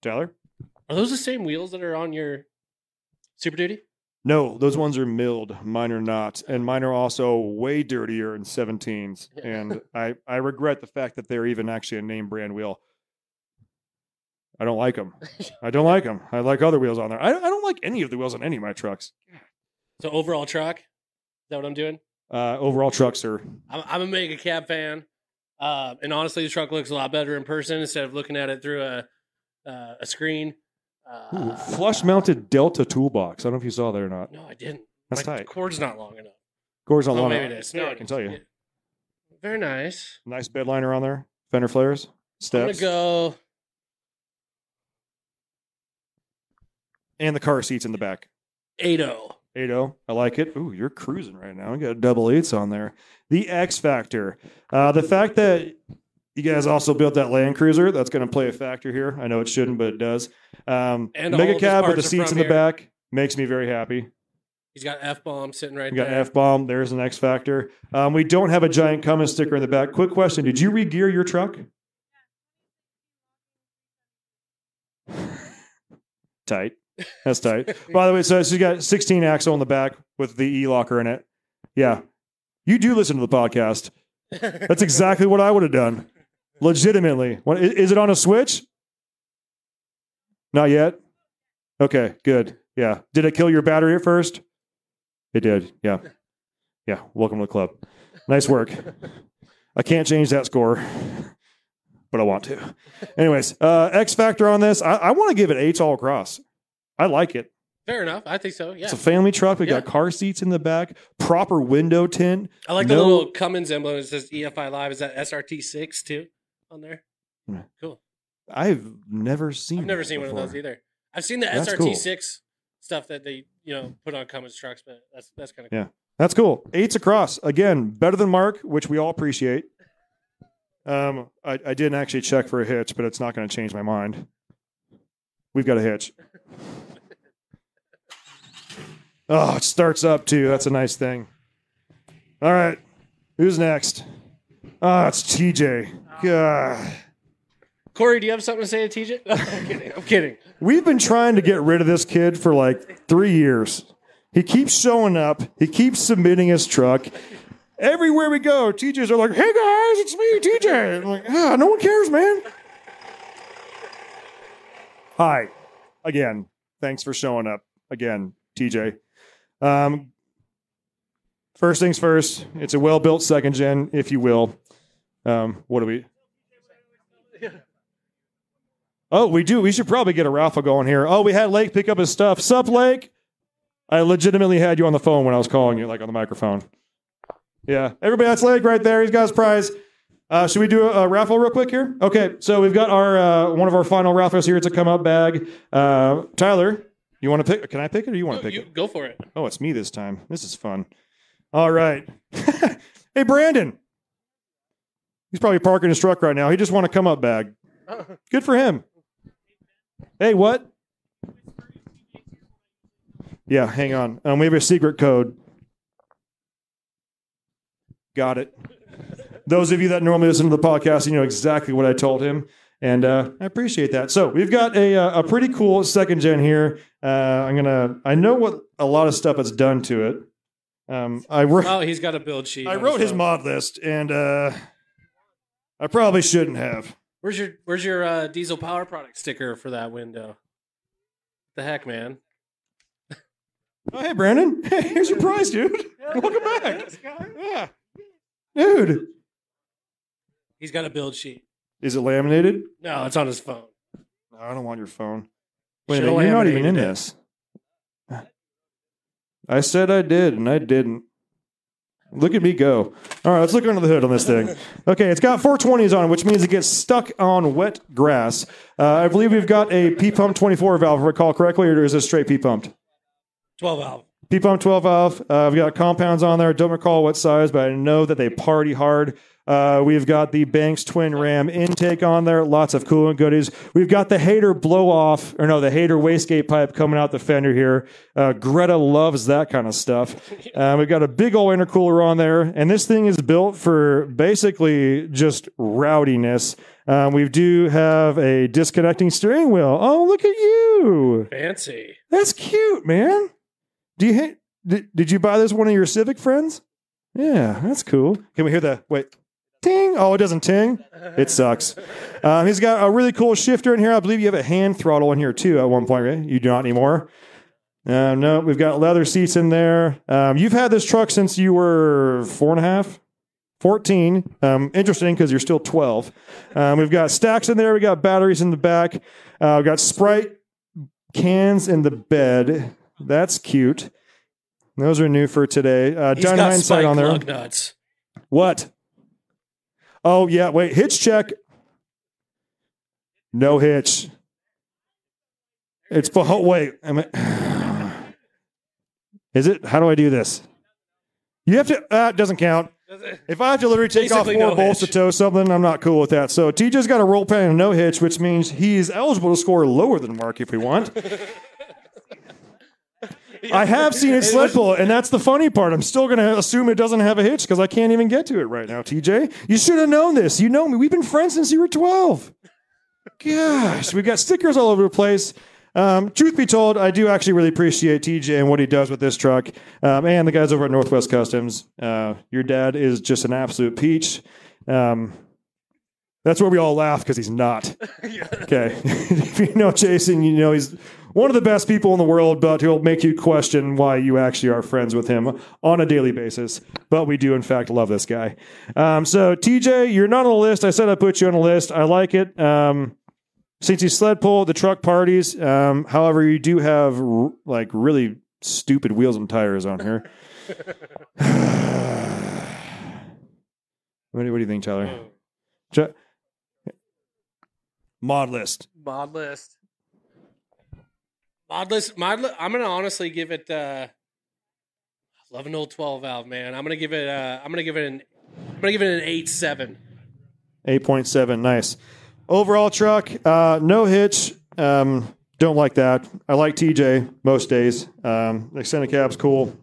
Tyler. Are those the same wheels that are on your Super Duty? No, those ones are milled. Mine are not, and mine are also way dirtier in 17s. [LAUGHS] And I I regret the fact that they're even actually a name brand wheel. I don't like them. I don't like them. I like other wheels on there. I, I don't like any of the wheels on any of my trucks. So overall truck. Is that what I'm doing? Uh, overall, trucks are I'm, I'm a mega cab fan, uh, and honestly, the truck looks a lot better in person instead of looking at it through a uh, a screen. Uh, Flush mounted Delta toolbox. I don't know if you saw that or not. No, I didn't. That's My tight. cord's not long enough. Cord's not oh, long maybe enough. it is. No, I can tell you. yeah. Very nice. Nice bed liner on there. Fender flares. Steps. I'm gonna go. And the car seats in the back. 8-0. 8 I like it. Ooh, you're cruising right now. You got double eights on there. The X Factor. Uh, the fact that you guys also built that Land Cruiser, that's going to play a factor here. I know it shouldn't, but it does. Um, And all mega of his cab with the parts are seats in from the here. back makes me very happy. He's got F bomb sitting right We got there. F bomb. There's an X Factor. Um, we don't have a giant Cummins sticker in the back. Quick question: Did you re-gear your truck? [LAUGHS] tight. That's tight. By the way, so she's got 16 axle in the back with the E locker in it. Yeah, you do listen to the podcast. That's exactly what I would have done. Legitimately, i- is it on a switch? Not yet. Okay, good. Yeah. Did it kill your battery at first? It did. Yeah. Yeah. Welcome to the club. Nice work. I can't change that score, but I want to. Anyways, uh, X factor on this. I, I want to give it eights all across. I like it. Fair enough. I think so. Yeah. It's a family truck. We got car seats in the back, proper window tint. I like the little Cummins emblem. It says EFI Live. Is that SRT6 too on there? Yeah. Cool. I've never seen. I've never seen one of those either. I've seen the That's SRT6 stuff that they you know put on Cummins trucks, but that's that's kind of cool. Yeah. That's cool. Eights across. Again, better than Mark, which we all appreciate. Um, I, I didn't actually check for a hitch, but it's not going to change my mind. We've got a hitch. [LAUGHS] Oh, it starts up too. That's a nice thing. All right. Who's next? Ah, it's TJ. God. Corey, do you have something to say to TJ? [LAUGHS] I'm kidding. I'm kidding. We've been trying to get rid of this kid for like three years. He keeps showing up. He keeps submitting his truck. Everywhere we go, TJs are like, "Hey guys, it's me, TJ." I'm like, ah, no one cares, man. Hi, again. Thanks for showing up again, TJ. Um, first things first. It's a well-built second gen, if you will. Um, what do we? Oh, we do. We should probably get a raffle going here. Oh, we had Lake pick up his stuff. Sup, Lake? I legitimately had you on the phone when I was calling you, like on the microphone. Yeah. Everybody, that's Lake right there. He's got his prize. Uh, should we do a, a raffle real quick here? Okay. So we've got our uh, one of our final raffles here. It's a come up bag. Uh, Tyler, you want to pick? Can I pick it or you want to pick You, it? go for it. Oh, it's me this time. This is fun. All right. [LAUGHS] hey, Brandon. He's probably parking his truck right now. He just want to come up bag. Good for him. Hey, what? Yeah, hang on. Um, we have a secret code. Got it. Those of you that normally listen to the podcast, you know exactly what I told him, and uh, I appreciate that. So we've got a uh, a pretty cool second gen here. Uh, I'm gonna. I know what a lot of stuff has done to it. Um, I wrote. Oh, he's got a build sheet. I on wrote his phone. mod list, and uh, I probably shouldn't have. Where's your Where's your uh, diesel power product sticker for that window? The heck, man! Oh, hey, Brandon. [LAUGHS] Hey, here's your prize, dude. Welcome back. Yeah. Dude. He's got a build sheet. Is it laminated? No, it's on his phone. No, I don't want your phone. Wait Should've you're not even in laminated it. this. I said I did, and I didn't. Look at me go. All right, let's look under the hood on this thing. [LAUGHS] Okay, it's got 420s on it, which means it gets stuck on wet grass. Uh, I believe we've got a P pump 24 valve, if I recall correctly, or is it straight P pumped? Twelve valve. Pump 12 valve. Uh, we've got compounds on there. Don't recall what size, but I know that they party hard. Uh, we've got the Banks Twin Ram intake on there. Lots of coolant goodies. We've got the Hater blow off, or no, the Hater wastegate pipe coming out the fender here. Uh, Greta loves that kind of stuff. [LAUGHS] Uh, we've got a big old intercooler on there, and this thing is built for basically just rowdiness. Um, we do have a disconnecting steering wheel. Oh, look at you! Fancy. That's cute, man. Do you did, did you buy this one of your Civic friends? Yeah, that's cool. Can we hear the wait? Ting! Oh, it doesn't ting. It sucks. [LAUGHS] Um, he's got a really cool shifter in here. I believe you have a hand throttle in here too. At one point, right? You do not anymore. Uh, no, we've got leather seats in there. Um, you've had this truck since you were four and a half. 14. Um, interesting because you're still 12. Um, we've got stacks in there. We got batteries in the back. Uh, we've got Sprite cans in the bed. That's cute. Those are new for today. Uh, He's got hindsight spike on there. lug nuts. What? Oh yeah, wait. Hitch check. No hitch. It's behind. Wait, am I, [SIGHS] is it? How do I do this? You have to. Uh, it doesn't count. If I have to literally take Basically off four no bolts hitch. to tow something, I'm not cool with that. So TJ's got a roll pan and no hitch, which means he is eligible to score lower than Mark if we want. [LAUGHS] I have seen it sled pull, and that's the funny part. I'm still going to assume it doesn't have a hitch because I can't even get to it right now, TJ. You should have known this. You know me. We've been friends since you were 12. Gosh, we've got stickers all over the place. Um, truth be told, I do actually really appreciate TJ and what he does with this truck, um, and the guys over at Northwest Customs. Uh, your dad is just an absolute peach. Um, that's where we all laugh because he's not. [LAUGHS] Okay, [LAUGHS] if you know Jason, you know he's one of the best people in the world, but he'll make you question why you actually are friends with him on a daily basis. But we do, in fact, love this guy. Um, so, TJ, you're not on the list. I said I put you on the list. I like it. Um, since you sled pull the truck parties, um, however, you do have r- like really stupid wheels and tires on here. [SIGHS] what, do, what do you think, Tyler? Ch- Mod list. Mod list. Mod list. Mod li- I'm gonna honestly give it. Uh, love an old 12 valve, man. I'm gonna give it. Uh, I'm gonna give it an. I'm gonna give it an eight seven. 8.7, nice. Overall truck, uh, no hitch. Um, don't like that. I like TJ most days. Um, extended cab's cool.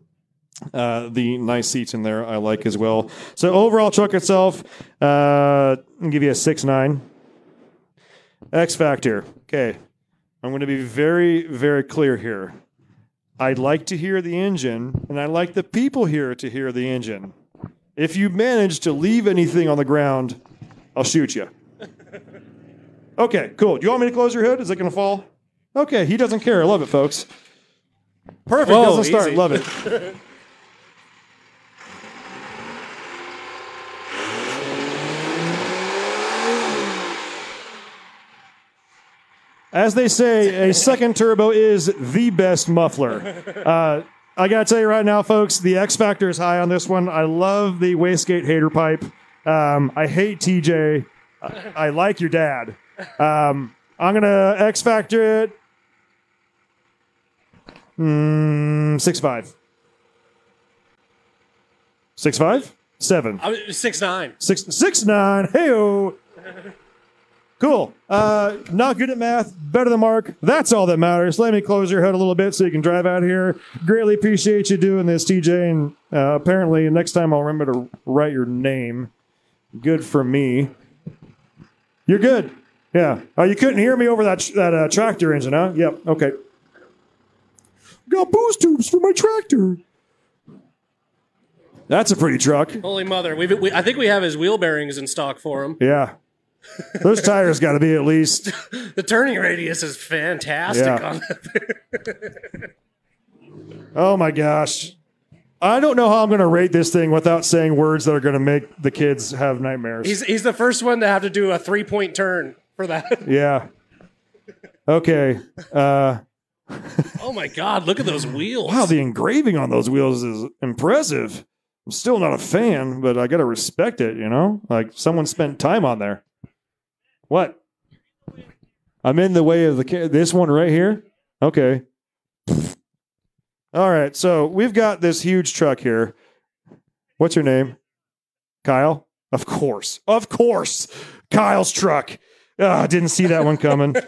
Uh, the nice seats in there I like as well. So overall truck itself, uh, I'll give you a six nine. X Factor. Okay, I'm going to be very very clear here. I'd like to hear the engine, and I'd like the people here to hear the engine. If you manage to leave anything on the ground, I'll shoot you. [LAUGHS] Okay, cool. Do you want me to close your hood? Is it going to fall? Okay, he doesn't care. I love it, folks. Perfect. Whoa, doesn't start. easy. Love it. [LAUGHS] As they say, a second turbo is the best muffler. Uh, I got to tell you right now, folks, the X Factor is high on this one. I love the wastegate hater pipe. Um, I hate TJ. I, I like your dad. Um, I'm going to X Factor it. Mm, six five. Six five? Seven. I'm six nine. Six six nine. Hey Cool. Uh, not good at math. Better than Mark. That's all that matters. Let me close your hood a little bit so you can drive out here. Greatly appreciate you doing this, TJ. And uh, apparently, next time I'll remember to write your name. Good for me. You're good. Yeah. Oh, you couldn't hear me over that that uh, tractor engine, huh? Yep. Okay. Got boost tubes for my tractor. That's a pretty truck. Holy mother! We've, we, I think we have his wheel bearings in stock for him. Yeah. Those tires got to be at least. [LAUGHS] The turning radius is fantastic Yeah. on that. [LAUGHS] Oh my gosh. I don't know how I'm going to rate this thing without saying words that are going to make the kids have nightmares. He's he's the first one to have to do a three point turn for that. [LAUGHS] yeah. Okay. Uh, oh my god! Look at those wheels. wow, the engraving on those wheels is impressive. I'm still not a fan, but I got to respect it, you know? Like someone spent time on there. What? I'm in the way of the ca- this one right here. Okay. All right, so we've got this huge truck here. What's your name? Kyle? Of course. Of course. Kyle's truck. Ah, didn't see that one coming. [LAUGHS]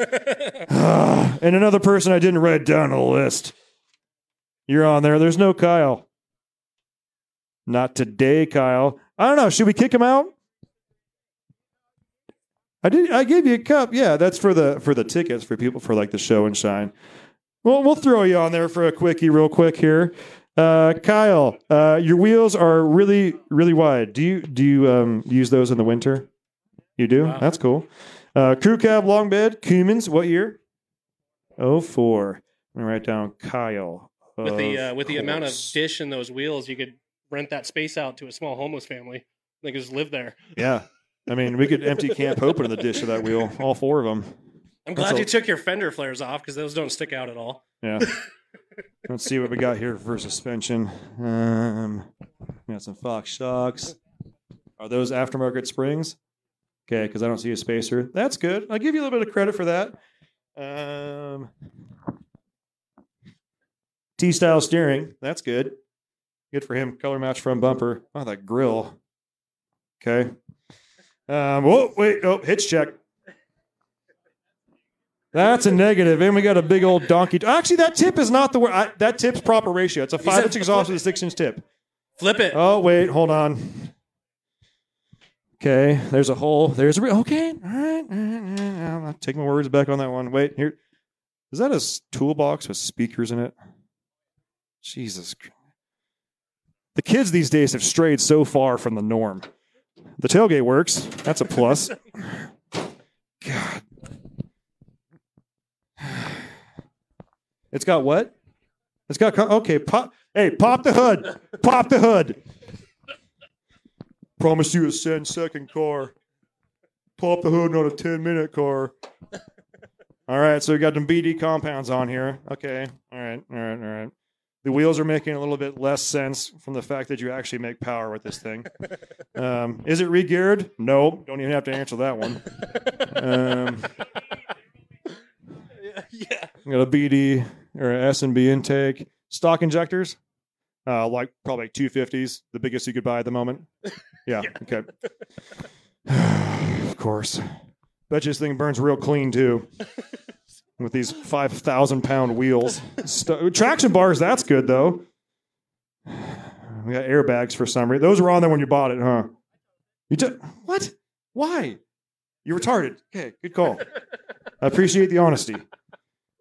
Ah, and another person I didn't write down on the list. You're on there. There's no Kyle. Not today, Kyle. I don't know. Should we kick him out? I did. I gave you a cup. Yeah, that's for the for the tickets for people for like the show and shine. Well, we'll throw you on there for a quickie, real quick here. Uh, Kyle, uh, your wheels are really really wide. Do you do you um, use those in the winter? You do. That's cool. Uh, crew cab long bed. Cummins. What year? Oh four. Let me write down Kyle. with the uh, with the amount of dish in those wheels, you could rent that space out to a small homeless family. They could just live there. Yeah. I mean, we could empty Camp Hope in the dish of that wheel, all four of them. I'm That's glad a- you took your fender flares off because those don't stick out at all. Yeah. [LAUGHS] Let's see what we got here for suspension. Um, we got some Fox shocks. Are those aftermarket springs? Okay, because I don't see a spacer. That's good. I'll give you a little bit of credit for that. Um, T style steering. That's good. Good for him. Color match front bumper. Oh, that grill. Okay. Um, whoa, wait. Oh, hitch check. That's a negative, and we got a big old donkey. Actually, that tip is not the word. I, that tip's proper ratio. It's a five inch exhaust with a six inch tip. Flip it. Oh wait, hold on. Okay, there's a hole. There's a re- okay. All right, all right, all right. I'm not taking my words back on that one. Wait, here. Is that a toolbox with speakers in it? Jesus. The kids these days have strayed so far from the norm. The tailgate works. That's a plus. [LAUGHS] God. It's got what? It's got okay. Pop. Hey, pop the hood. Pop the hood. Promise you a 10 second car. Pop the hood, not a 10 minute car. All right, so we got some BD compounds on here. Okay. All right. All right. All right. The wheels are making a little bit less sense from the fact that you actually make power with this thing. [LAUGHS] Um, is it re-geared? No. Don't even have to answer that one. Um, [LAUGHS] yeah. got a BD or S and B intake. Stock injectors, uh, like probably 250s, the biggest you could buy at the moment. [LAUGHS] Yeah. Okay. [SIGHS] of course. Bet you this thing burns real clean too. With these 5,000 pound wheels. St- traction bars, that's good though. We got airbags for some reason. Those were on there when you bought it, huh? You took what? Why? You retarded. Okay, good call. I appreciate the honesty.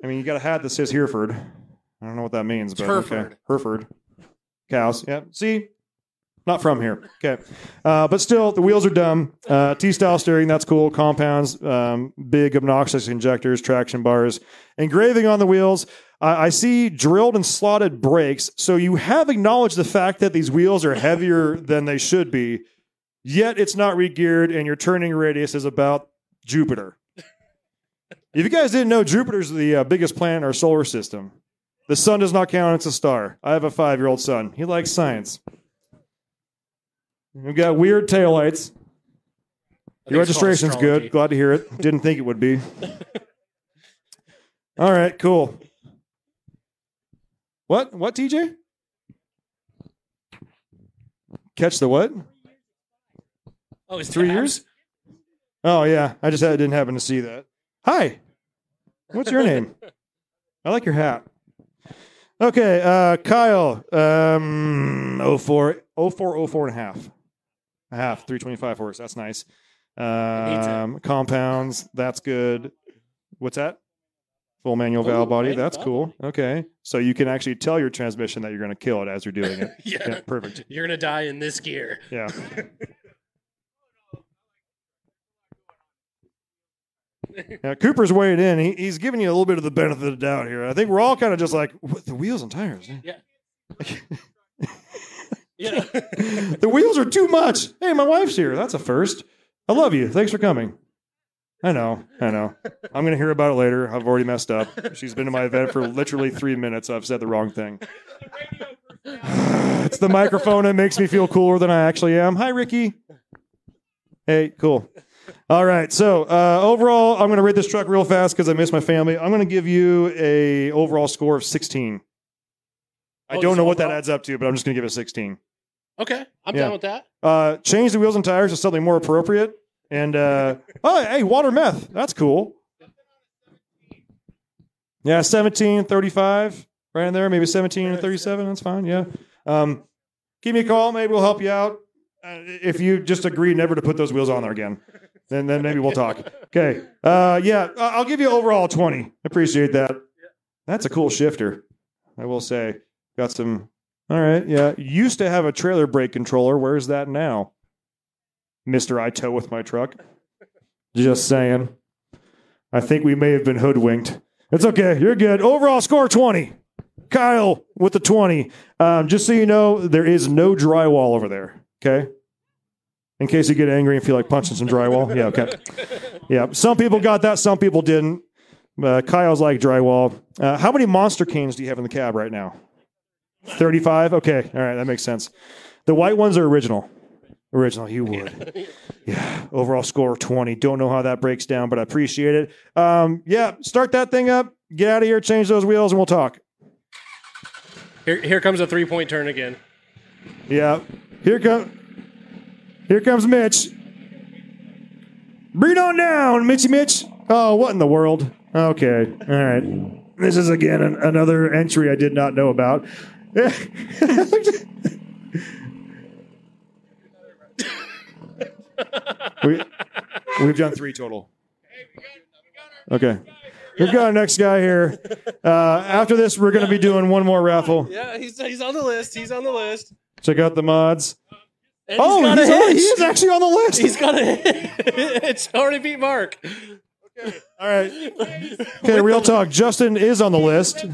I mean, you got a hat that says Hereford. I don't know what that means, but okay. Hereford. Hereford. Cows. Yeah. See, not from here. Okay. Uh, but still, the wheels are dumb. Uh, T-style steering, that's cool. Compounds, um, big obnoxious injectors, traction bars, engraving on the wheels. I see drilled and slotted brakes. So you have acknowledged the fact that these wheels are heavier than they should be. Yet it's not re-geared, and your turning radius is about Jupiter. If you guys didn't know, Jupiter's the uh, biggest planet in our solar system. The sun does not count; it's a star. I have a five-year-old son. He likes science. We've got weird taillights. Your think it's called registration's good. Glad to hear it. Didn't think it would be. [LAUGHS] All right, cool. What? What, TJ? Catch the what? Oh, it's Three years? Oh yeah, I just had, didn't happen to see that. Hi, what's your name? [LAUGHS] I like your hat. Okay, uh, Kyle, um, 04, 04, 04 and a half. A half, 325 horse. That's nice. Um, compounds, that's good. What's that? Full manual valve body. That's cool. Okay. So you can actually tell your transmission that you're going to kill it as you're doing it. [LAUGHS] Yeah. yeah perfect. You're gonna die in this gear. Yeah. [LAUGHS] Yeah, Cooper's weighed in. He, he's giving you a little bit of the benefit of the doubt here. I think we're all kind of just like what, the wheels and tires. Yeah. [LAUGHS] Yeah. [LAUGHS] the wheels are too much. Hey, my wife's here. That's a first. I love you. Thanks for coming. I know. I know. I'm going to hear about it later. I've already messed up. She's been to my event for literally three minutes. I've said the wrong thing. [SIGHS] it's the microphone that makes me feel cooler than I actually am. Hi, Ricky. Hey, cool. All right. So uh, overall, I'm going to rate this truck real fast because I miss my family. I'm going to give you a overall score of 16. I Oh, don't know what that adds up to, but I'm just going to give it a 16. Okay, I'm Yeah. down with that. Uh, change the wheels and tires to something more appropriate. And uh, oh, hey, water meth. That's cool. Yeah, 17, 35, right in there. Maybe 17 and 37. That's fine. Yeah. Um, give me a call. Maybe we'll help you out. Uh, if you just agree never to put those wheels on there again, then then maybe we'll talk. Okay. Uh, yeah, I- I'll give you overall 20. Appreciate that. That's a cool shifter. I will say. Got some. All right. Yeah. Used to have a trailer brake controller. Where's that now? Mister, I tow with my truck. Just saying. I think we may have been hoodwinked. It's okay. You're good. Overall score 20. Kyle with the 20. Um, just so you know, there is no drywall over there. Okay. In case you get angry and feel like punching some drywall. Yeah. Okay. Yeah. Some people got that. Some people didn't. Uh, Kyle's like drywall. Uh, how many monster canes do you have in the cab right now? 35? Okay. All right. That makes sense. The white ones are original. Original. You would. [LAUGHS] Yeah. Overall score 20. Don't know how that breaks down, but I appreciate it. Um, yeah. Start that thing up. Get out of here. Change those wheels and we'll talk. Here, here comes a three point turn again. Yeah. Here come Here comes Mitch. Bring it on down, Mitchy Mitch. Oh, what in the world? Okay. All right. This is again an, another entry I did not know about. [LAUGHS] we, we've done three total. Okay. We've got our next guy here. Uh, after this, we're going to be doing one more raffle. Yeah, he's, he's on the list. He's on the list. Check out the mods. And Oh, got a he's, on- hitch. he is actually on the list. He's got a [LAUGHS] It's already beat Mark. Okay. All right. Okay, real talk. Justin is on the list.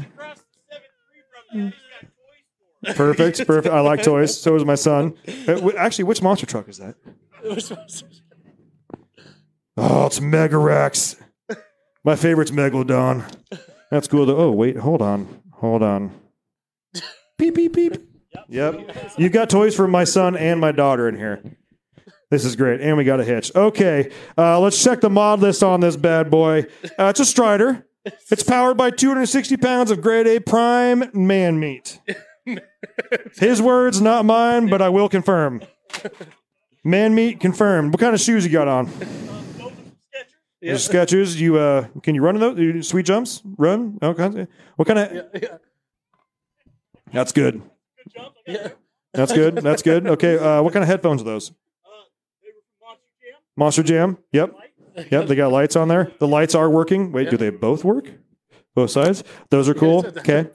Perfect. Perfect. I like toys. So is my son. Uh, Actually, which monster truck is that? Oh, it's Mega Rex. My favorite's Megalodon. That's cool. Though. Oh, wait. Hold on. Hold on. Beep, beep, beep. Yep. You've got toys for my son and my daughter in here. This is great. And we got a hitch. Okay. Uh, let's check the mod list on this bad boy. Uh, it's a Strider. It's powered by 260 pounds of grade A prime man meat. His words, not mine, but I will confirm. Man meat confirmed. What kind of shoes you got on? Yeah. Those Skechers. You uh, can you run in those? You Sweet jumps? Run? Okay. What kind of? Yeah. That's good. good jump, yeah. That's good. That's good. Okay. Uh, what kind of headphones are those? Monster Jam. Yep. Yep. They got lights on there. The lights are working. Wait, do they both work? Both sides. Those are cool. Okay.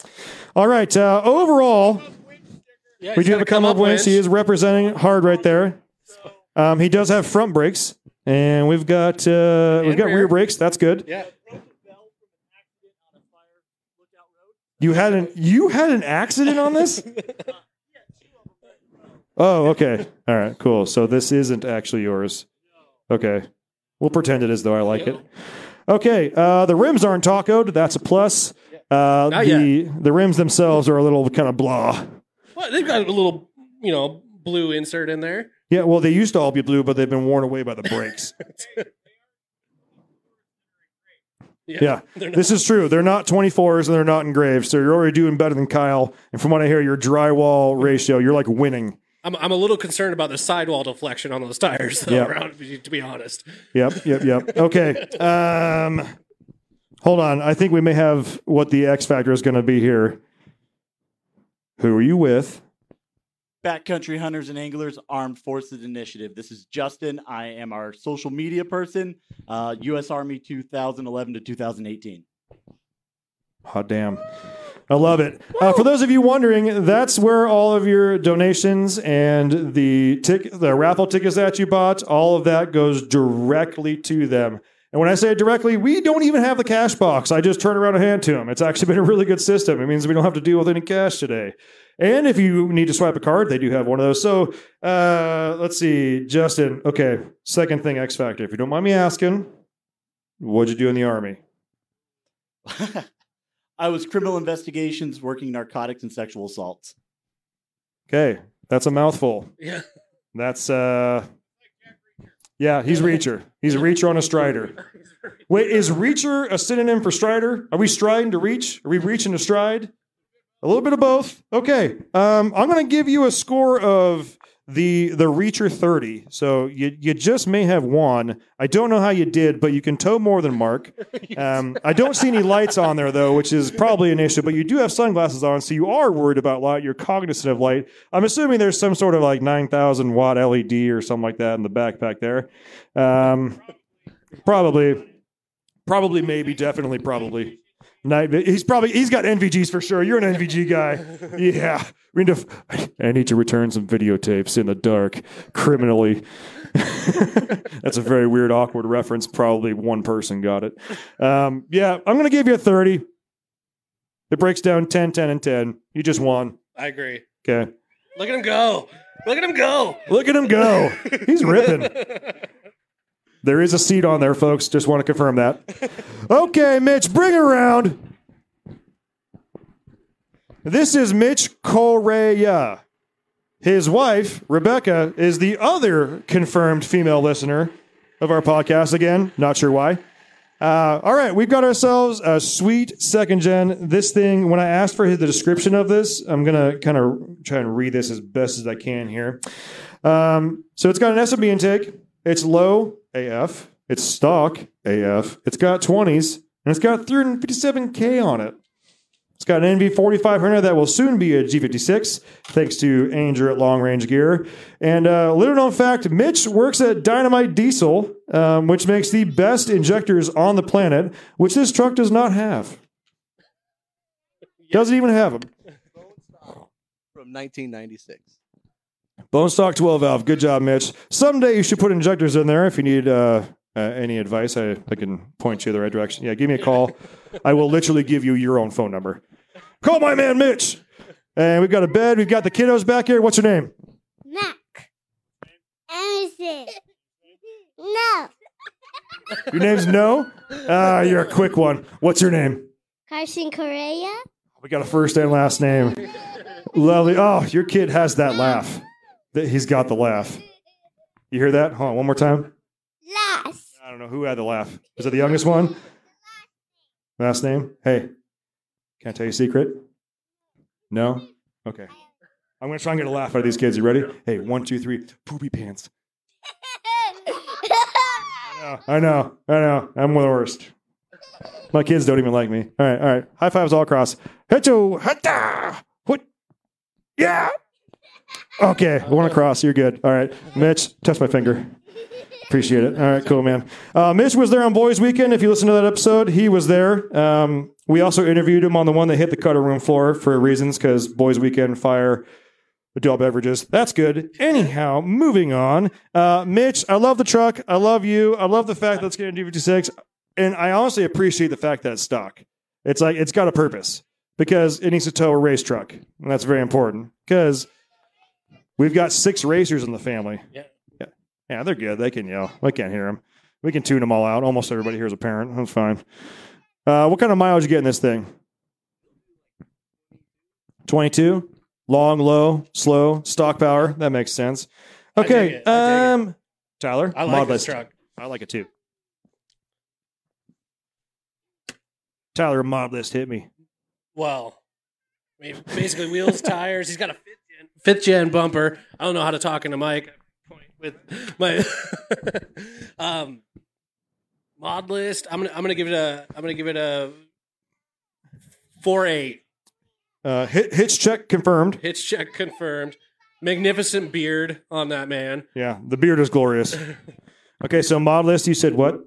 All right. Uh, overall, Yeah, we do have a come up winch. He is representing hard right there. Um, he does have front brakes, and we've got uh, we've got rear. rear. brakes. That's good. Yeah. You had an you had an accident on this? [LAUGHS] Oh, okay. All right, cool. So this isn't actually yours. Okay. We'll pretend it is though. I like it. Okay. Uh, the rims aren't tacoed. That's a plus. Uh, Not the the rims themselves are a little kind of blah. Well, they've got a little, you know, blue insert in there. Yeah, well, they used to all be blue, but they've been worn away by the brakes. [LAUGHS] yeah, [LAUGHS] They're not- this is true. They're not 24s and they're not engraved. So you're already doing better than Kyle. And from what I hear, your drywall ratio, you're like winning. I'm, I'm a little concerned about the sidewall deflection on those tires, though, Yeah. around, to be honest. Yep, yep, yep. Okay. Um, hold on. I think we may have what the X factor is going to be here. Who are you with? Backcountry Hunters and Anglers Armed Forces Initiative. This is Justin. I am our social media person, uh, U.S. Army 2011 to 2018. Hot damn. I love it. Uh, for those of you wondering, that's where all of your donations and the tick, the raffle tickets that you bought, all of that goes directly to them. And when I say directly, we don't even have the cash box. I just turn around and hand to them. It's actually been a really good system. It means we don't have to deal with any cash today. And if you need to swipe a card, they do have one of those. So uh, let's see, Justin. Okay, second thing, X Factor. If you don't mind me asking, what'd you do in the army? [LAUGHS] I was criminal investigations working narcotics and sexual assaults. Okay, that's a mouthful. Yeah. That's uh Yeah, he's Reacher. He's a Reacher on a Strider. Wait, is Reacher a synonym for Strider? Are we striding to reach? Are we reaching to stride? A little bit of both. Okay. Um, I'm gonna give you a score of the the Reacher 30. So you you just may have won. I don't know how you did, but you can tow more than Mark. [LAUGHS] Um, I don't see any lights on there though, which is probably an issue. But you do have sunglasses on, so you are worried about light. You're cognizant of light. I'm assuming there's some sort of like 9,000 watt LED or something like that in the backpack there. Um, probably, probably, maybe, definitely, probably. Night. He's probably he's got NVGs for sure. You're an NVG guy. [LAUGHS] Yeah. We need to, I need to return some videotapes in the dark criminally. [LAUGHS] That's a very weird, awkward reference. Probably one person got it. Um, yeah, I'm going to give you a 30. It breaks down 10, 10, and 10. You just won. I agree. Okay. Look at him go. Look at him go. Look at him go. He's ripping. [LAUGHS] There is a seat on there, folks. Just want to confirm that. Okay, Mitch, bring it around. This is Mitch Correa. His wife, Rebecca, is the other confirmed female listener of our podcast. Again, not sure why. Uh, all right, we've got ourselves a sweet second gen. This thing, when I asked for the description of this, I'm going to kind of try and read this as best as I can here. Um, so it's got an S&B intake. It's low AF. It's stock AF. It's got 20s, and it's got 357K on it. It's got an NV4500 that will soon be a G56, thanks to Ainger at Long Range Gear. And uh, little known fact Mitch works at Dynamite Diesel, um, which makes the best injectors on the planet, which this truck does not have. [LAUGHS] Doesn't even have them. From 1996. Bone stock 12 valve. Good job, Mitch. Someday you should put injectors in there if you need uh, uh, any advice. I, I can point you the right direction. Yeah, give me a call. I will literally give you your own phone number. Call my man, Mitch. And we've got a bed. We've got the kiddos back here. What's your name? Mac. Anderson. No. Your name's No? Ah, you're a quick one. What's your name? Carson Correa. We got a first and last name. Lovely. Oh, your kid has that laugh. That- He's got the laugh. You hear that? Hold on, one more time. Last. I don't know who had the laugh. Was it the youngest one? Last name? Hey, can I tell you a secret? No? Okay. I'm going to try and get a laugh out of these kids. You ready? Hey, one, two, three. Poopy pants. I know. I know. I'm one of the worst. My kids don't even like me. All right. All right. High fives all across. Hecho. Hata. What? Yeah. Okay. One across. You're good. All right. Mitch, touch my finger. Appreciate it. All right, cool, man. Uh, Mitch was there on Boys Weekend. If you listen to that episode, he was there. Um, we also interviewed him on the one that hit the cutter room floor for reasons because Boys Weekend fire adult beverages. That's good. Anyhow, moving on. Uh, Mitch, I love the truck. I love you. I love the fact that it's getting G56. And I honestly appreciate the fact that it's stock. It's like it's got a purpose because it needs to tow a race truck. And that's very important because we've got six racers in the family. Yeah. Yeah, yeah they're good. They can yell. I can't hear them. We can tune them all out. Almost everybody here is a parent. That's fine. Uh, what kind of mileage you get in this thing? 22? Long, low, slow, stock power. That makes sense. I Okay. I dig um, Tyler, I like mod this list. truck. I like it too. Tyler, mod list hit me. Well, I mean, basically wheels, [LAUGHS] tires. He's got a fifth gen bumper. I don't know how to talk into mic. With my [LAUGHS] um, mod list. I'm gonna I'm gonna give it a I'm gonna give it a four eight. Uh, hitch check confirmed. Hitch check confirmed. Magnificent beard on that man. Yeah, the beard is glorious. [LAUGHS] Okay, so mod list, you said what? What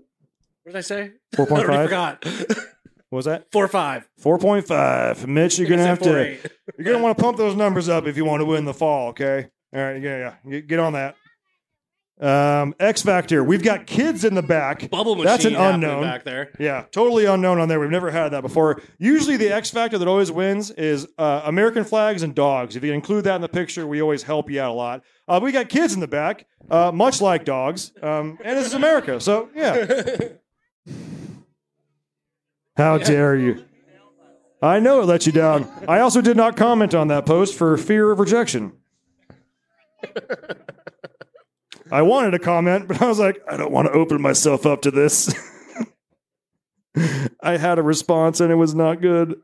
did I say? 4.5? [LAUGHS] I forgot. What was that? Four five. 4.5. Mitch, you're going to have to 4.8. [LAUGHS] you're going to want to pump those numbers up if you want to win the fall, okay? All right, yeah, yeah. Get, get on that. Um, X Factor. We've got kids in the back. Bubble machine. That's an unknown. back there. Yeah, totally unknown on there. We've never had that before. Usually, the X factor that always wins is uh, American flags and dogs. If you include that in the picture, we always help you out a lot. Uh, we got kids in the back, uh, much like dogs, um, and this is America. So, yeah. [LAUGHS] How dare you? I know it let you down. I also did not comment on that post for fear of rejection. I wanted to comment, but I was like, I don't want to open myself up to this. [LAUGHS] I had a response and it was not good.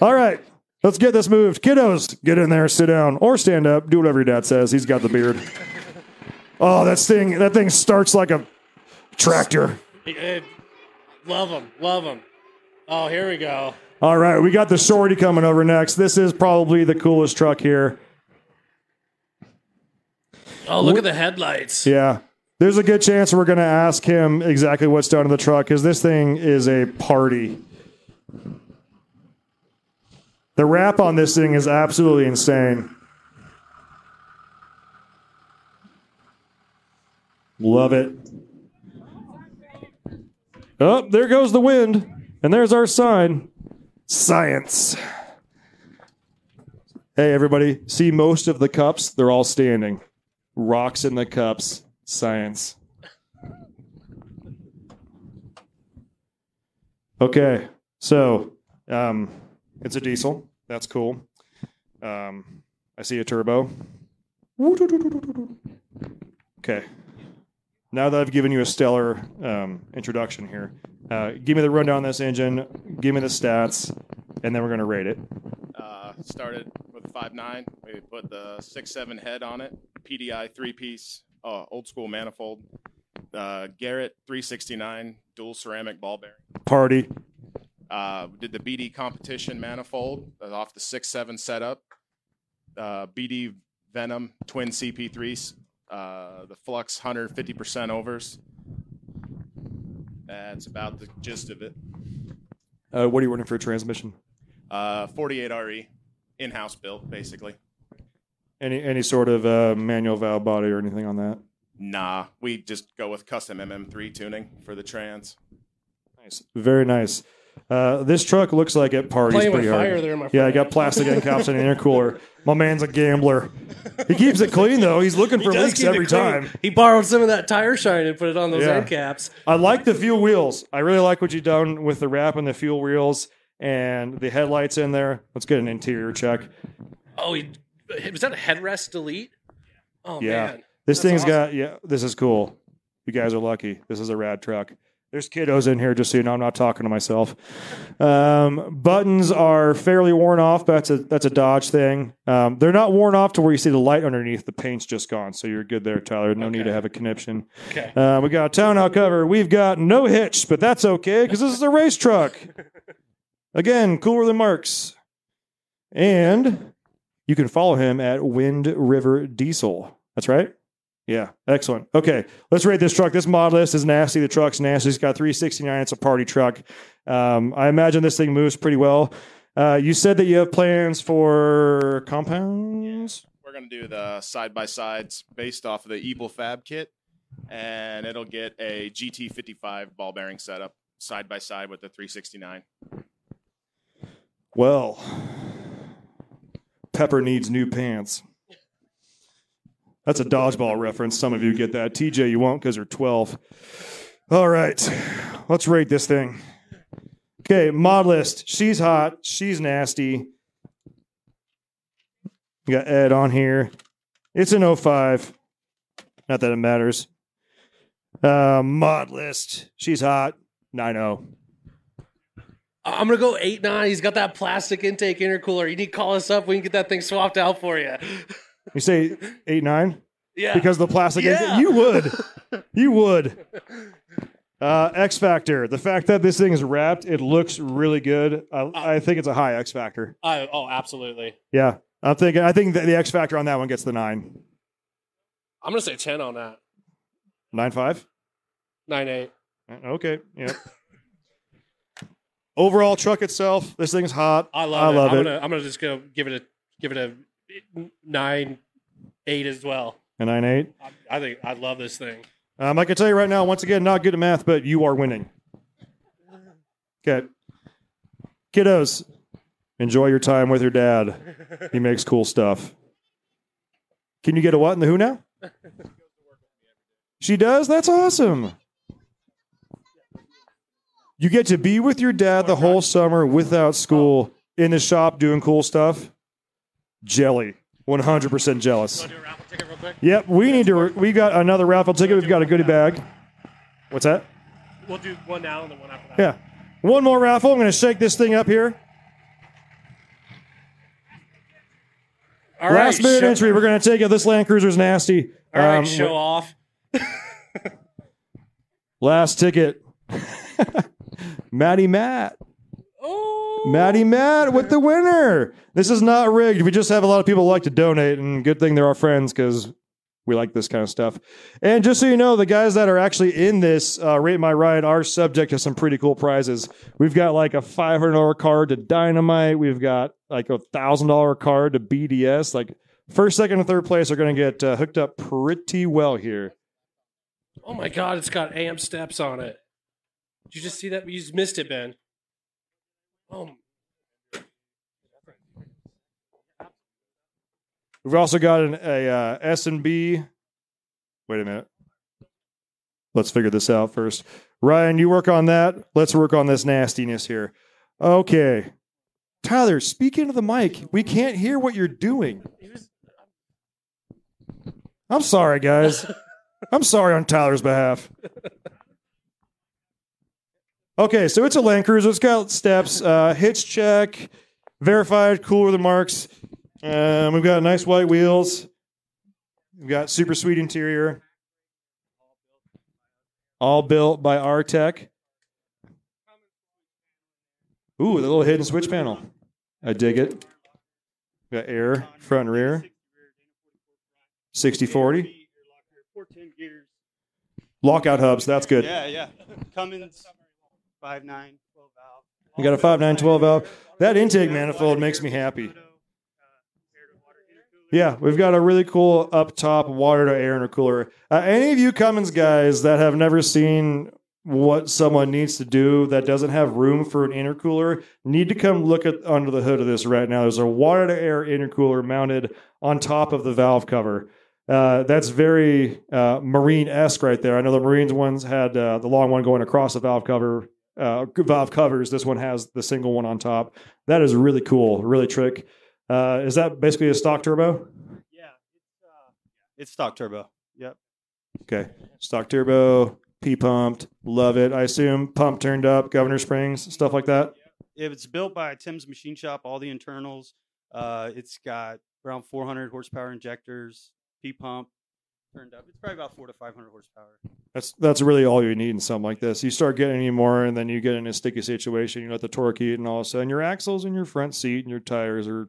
All right, let's get this moved. Kiddos, get in there, sit down, or stand up. Do whatever your dad says. He's got the beard. Oh, that thing, that thing starts like a tractor. Eh, Love him. Love him. Oh, here we go. All right, we got the shorty coming over next. This is probably the coolest truck here. Oh, look at the headlights. Yeah. There's a good chance we're going to ask him exactly what's done in the truck because this thing is a party. The wrap on this thing is absolutely insane. Love it. Oh, there goes the wind. And there's our sign science. Hey, everybody, see most of the cups? They're all standing. Rocks in the cups, science. Okay, so um, it's a diesel. That's cool. Um, I see a turbo. Okay. Now that I've given you a stellar um, introduction here, uh, give me the rundown on this engine, give me the stats, and then we're going to rate it. Uh, started with a 5.9. We put the 6.7 head on it, PDI three piece, uh, old school manifold, uh, Garrett 369 dual ceramic ball bearing. Party. Uh, did the BD competition manifold uh, off the 6.7 setup. Uh, BD Venom twin CP3s, uh, the Flux 150% overs. That's about the gist of it. Uh, what are you running for a transmission? Uh, 48 RE, in house built, basically. Any any sort of uh, manual valve body or anything on that? Nah, we just go with custom MM3 tuning for the trans. Nice, very nice. Uh, this truck looks like it parties Playing with pretty hard. fire there, my yeah, I friend. got plastic end caps and [LAUGHS] an intercooler. My man's a gambler. He keeps it clean though. He's looking for leaks every time. He borrowed some of that tire shine and put it on those Yeah. end caps. I like the fuel wheels. I really like what you've done with the wrap and the fuel wheels and the headlights in there. Let's get an interior check. Oh, he, was that a headrest delete? Oh yeah, man, this thing's got yeah. This is cool. You guys are lucky. This is a rad truck. There's kiddos in here, just so you know. I'm not talking to myself. Um, buttons are fairly worn off. But that's a that's a Dodge thing. Um, they're not worn off to where you see the light underneath. The paint's just gone, so you're good there, Tyler. No need to have a conniption. Okay. Uh, we got a out cover. We've got no hitch, but that's okay because this is a race truck. [LAUGHS] Again, cooler than Marks. And you can follow him at Wind River Diesel. That's right. Yeah, excellent. Okay, let's rate this truck. This model list is nasty. The truck's nasty. It's got 369. It's a party truck. Um, I imagine this thing moves pretty well. Uh, you said that you have plans for compounds. We're going to do the side by sides based off of the Evil Fab kit, and it'll get a GT55 ball bearing setup side by side with the 369. Well, Pepper needs new pants. That's a dodgeball reference. Some of you get that. TJ, you won't because you're 12. All right, let's rate this thing. Okay, mod list. She's hot. She's nasty. We got Ed on here. It's an 05. Not that it matters. Uh, mod list. She's hot. oh. 9-0. I'm gonna go eight nine. He's got that plastic intake intercooler. You need to call us up. We can get that thing swapped out for you. [LAUGHS] You say eight nine? Yeah. Because the plastic. Yeah. You would. [LAUGHS] You would. Uh, X factor. The fact that this thing is wrapped, it looks really good. I, I think it's a high X factor. I, oh, absolutely. Yeah, I'm thinking. I think that the X factor on that one gets the nine, I'm gonna say ten on that. nine five. Nine eight. Okay. Yeah. [LAUGHS] Overall truck itself, this thing's hot. I love I it. love I'm it. gonna I'm gonna just go give it a give it a nine eight as well. A nine eight. I, I think I love this thing. Um, I can tell you right now, once again, not good at math, but you are winning. Okay. Kiddos, enjoy your time with your dad. He makes cool stuff. Can you get a what in the who now? She does? That's awesome. You get to be with your dad the whole summer without school in the shop doing cool stuff. Jelly. 100% jealous. Yep, we need to. We got another raffle ticket. We've got a goodie bag. What's that? We'll do one now and then one after that. Yeah. One more raffle. I'm going to shake this thing up here. All right, Last minute show- entry. We're going to take it. This Land Cruiser's nasty. All right, Um, show off. [LAUGHS] Last ticket. [LAUGHS] Matty Matt. Oh. Matty Matt with the winner. This is not rigged. We just have a lot of people who like to donate, and good thing they're our friends because we like this kind of stuff. And just so you know, the guys that are actually in this uh, Rate My Ride are subject to some pretty cool prizes. We've got like a $500 card to Dynamite. We've got like a $1,000 card to BDS. Like first, second, and third place are going to get uh, hooked up pretty well here. Oh my god, it's got AMP steps on it. Did you just see that? You just missed it, Ben. We've also got an a uh, S and B. Wait a minute. Let's figure this out first. Ryan, you work on that. Let's work on this nastiness here. Okay. Tyler, speak into the mic. We can't hear what you're doing. I'm sorry, guys. I'm sorry on Tyler's behalf. Okay, so it's a Land Cruiser. It's got steps, uh, hitch check, verified, cooler than marks. Um, we've got nice white wheels. We've got super sweet interior. All built by Artec. Ooh, the little hidden switch panel. I dig it. We Got air, front and rear. 60 40. Lockout hubs, that's good. Yeah, yeah. Cummins, 5.9, 12 valve. We got a 5912 valve. That intake manifold makes me happy. Yeah, we've got a really cool up top water to air intercooler. Uh, any of you Cummins guys that have never seen what someone needs to do that doesn't have room for an intercooler need to come look at under the hood of this right now. There's a water to air intercooler mounted on top of the valve cover. Uh, that's very uh, marine esque right there. I know the Marines ones had uh, the long one going across the valve cover, uh, valve covers. This one has the single one on top. That is really cool, really trick. Uh, is that basically a stock turbo? Yeah, it's stock turbo. Yep. Okay, stock turbo, P pumped, love it. I assume pump turned up, governor springs, stuff like that. If it's built by Tim's Machine Shop, all the internals. Uh, it's got around 400 horsepower injectors, P pump turned up. It's probably about four to 500 horsepower. That's that's really all you need in something like this. You start getting any more, and then you get in a sticky situation. You let the torque eat, and all of a sudden your axles and your front seat and your tires are.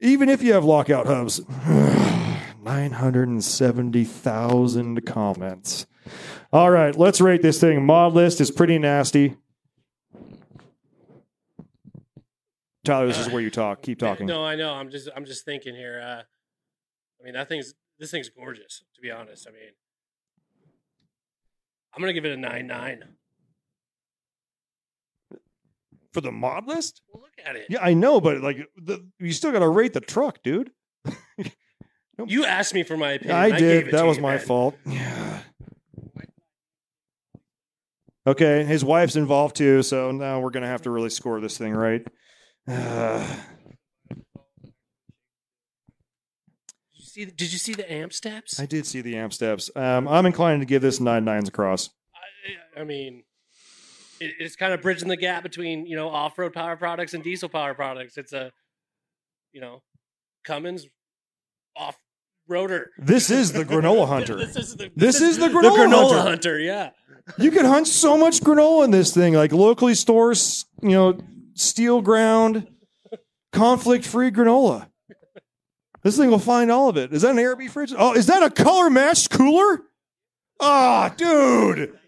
Even if you have lockout hubs, [SIGHS] nine hundred and seventy thousand comments. All right, let's rate this thing. Mod list is pretty nasty. Tyler, this is where you talk. Keep talking. No, I know. I'm just I'm just thinking here. Uh, I mean, that thing's this thing's gorgeous. To be honest, I mean, I'm gonna give it a nine nine. For the mod list? Well, look at it. Yeah, I know, but like, the, you still got to rate the truck, dude. [LAUGHS] You asked me for my opinion. I gave did. That was my man. fault. Yeah. Okay, his wife's involved too, so now we're gonna have to really score this thing right. Uh, [SIGHS] [SIGHS] Did you see? The, did you see the amp steps? I did see the amp steps. Um, I'm inclined to give this nine nines across. I mean, it, it's kind of bridging the gap between you know off-road power products and diesel power products. It's a, you know, Cummins off-roader. This is the granola [LAUGHS] hunter. this is the This is the the granola granola hunter. hunter. Yeah. You can hunt so much granola in this thing, like locally sourced, you know, steel ground, conflict free granola. This thing will find all of it. Is that an ARB fridge? Oh, is that a color matched cooler? Ah, dude.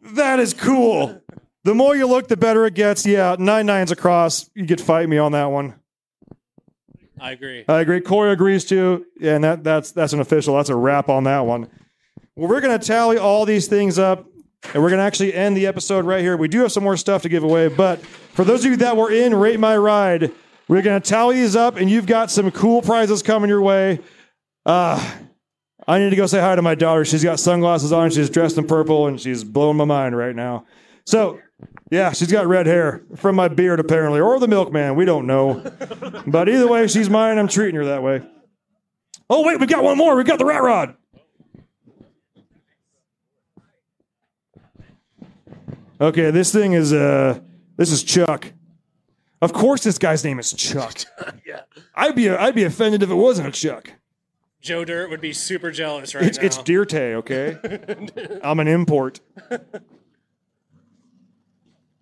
That is cool. The more you look, the better it gets. Yeah, nine nines across. You could fight me on that one. I agree. I agree. Corey agrees too. Yeah, and that, that's that's an official. That's a wrap on that one. Well, we're going to tally all these things up, and we're going to actually end the episode right here. We do have some more stuff to give away, but for those of you that were in Rate My Ride, we're going to tally these up, and you've got some cool prizes coming your way. Uh, I need to go say hi to my daughter. She's got sunglasses on. She's dressed in purple, and she's blowing my mind right now. So, yeah, she's got red hair from my beard, apparently, or the milkman. We don't know. But either way, she's mine. I'm treating her that way. Oh, wait, we've got one more. We've got the rat rod. Okay, this thing is uh this is Chuck. Of course this guy's name is Chuck. [LAUGHS] yeah. I'd be I'd be offended if it wasn't a Chuck. Joe Dirt would be super jealous right It's now. it's Dirte, okay? [LAUGHS] I'm an import.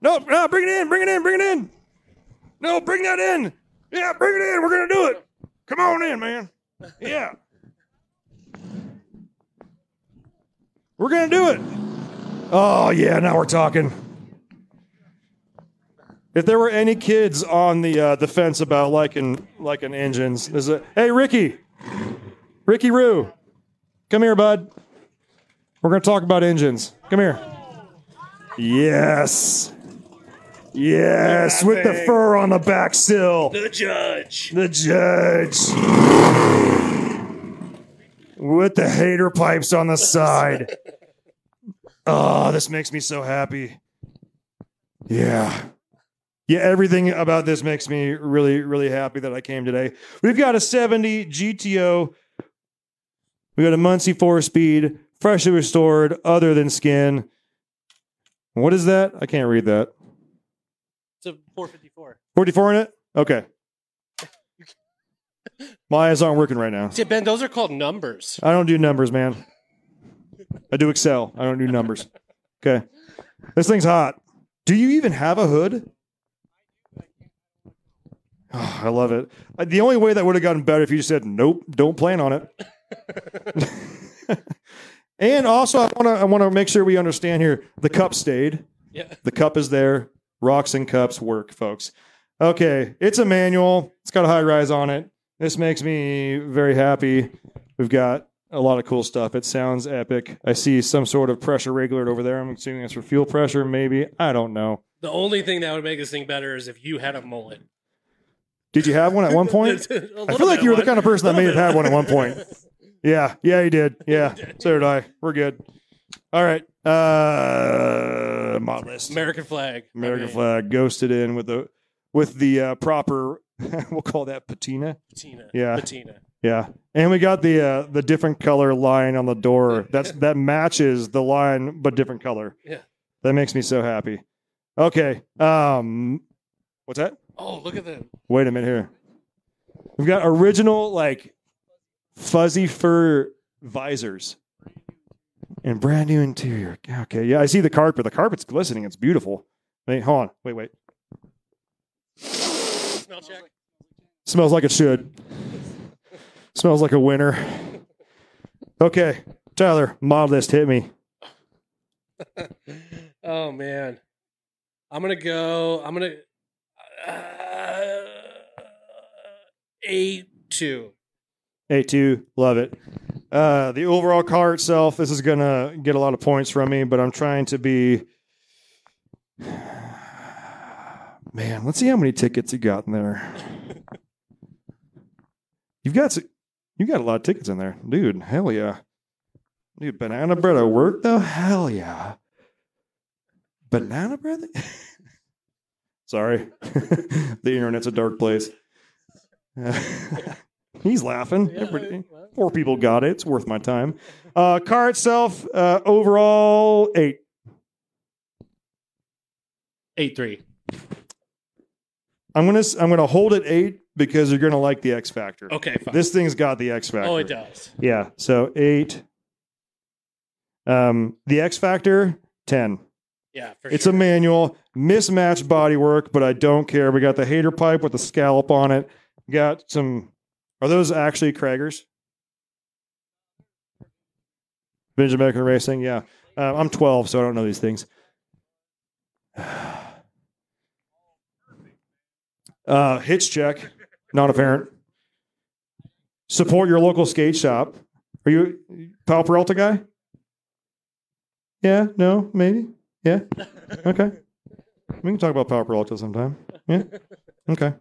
No, no, bring it in, bring it in, bring it in. No, bring that in. Yeah, bring it in. We're gonna do it. Come on in, man. Yeah. We're gonna do it. Oh yeah, now we're talking. If there were any kids on the uh, the fence about liking liking engines, there's a hey Ricky, Ricky Roo, come here, bud. We're gonna talk about engines. Come here. Yes. Yes, with the fur on the back sill. the judge. The judge. With the hater pipes on the side. Oh, [LAUGHS] this makes me so happy. Yeah. Yeah, everything about this makes me really, really happy that I came today. We've got a 70 GTO. We got a Muncie four speed, freshly restored, other than skin. What is that? I can't read that. It's a 454. 44 in it? Okay. My eyes aren't working right now. See, Ben, those are called numbers. I don't do numbers, man. I do Excel. I don't do numbers. [LAUGHS] Okay. This thing's hot. Do you even have a hood? Oh, I love it. Uh, The only way that would have gotten better if you just said, "Nope, don't plan on it." [LAUGHS] and also, I want to I want to make sure we understand here. The cup stayed. Yeah. The cup is there. Rocks and cups work, folks. Okay, it's a manual. It's got a high rise on it. This makes me very happy. We've got a lot of cool stuff. It sounds epic. I see some sort of pressure regulator over there. I'm assuming that's for fuel pressure, maybe. I don't know. The only thing that would make this thing better is if you had a mullet. Did you have one at one [LAUGHS] point? I feel like you were of the kind of person that may have had one at one point. [LAUGHS] Yeah, yeah, you did. [LAUGHS] Yeah, so did I. We're good. All right. Uh, mod list. American flag. American Okay. flag ghosted in with the with the uh, proper. we'll call that patina. Patina. Yeah. Patina. Yeah, and we got the uh, the different color line on the door. That's that matches the line, but different color. Yeah. That makes me so happy. Okay. Um, what's that? Oh, look at that. Wait a minute here. We've got original like fuzzy fur visors and brand new interior. Okay, yeah, I see the carpet. The carpet's glistening. It's beautiful. Wait, hold on. Wait, wait. Smell check. Smells like it should. Smells like a winner. Okay, Tyler, mod list hit me. [LAUGHS] Oh man, I'm gonna go. I'm gonna eight two. A2, love it. Uh, the overall car itself, this is to get a lot of points from me, but I'm trying to be. [SIGHS] Man, let's see how many tickets you got in there. [LAUGHS] You've got you got a lot of tickets in there, dude. Hell yeah, dude. Banana bread at work though. Hell yeah. Banana bread. [LAUGHS] Sorry, [LAUGHS] the internet's a dark place. [LAUGHS] He's laughing. Everybody- Four people got it. It's worth my time. Uh, car itself, uh, overall eight. Eight three. I'm gonna I'm gonna hold it eight because you're gonna like the X Factor. Okay, fine. This thing's got the X Factor. Oh, it does. Yeah. So eight. Um, the X Factor ten. Yeah, for it's sure. a manual, mismatched bodywork, but I don't care. We got the hater pipe with the scallop on it. Got some. Are those actually Cragars? Vintage American Racing, yeah. Uh, I'm 12, so I don't know these things. [SIGHS] Uh, hitch check, not apparent. Support your local skate shop. Are you Powell Peralta guy? Yeah, no, maybe. Yeah. Okay. We can talk about Powell Peralta sometime. Yeah. Okay.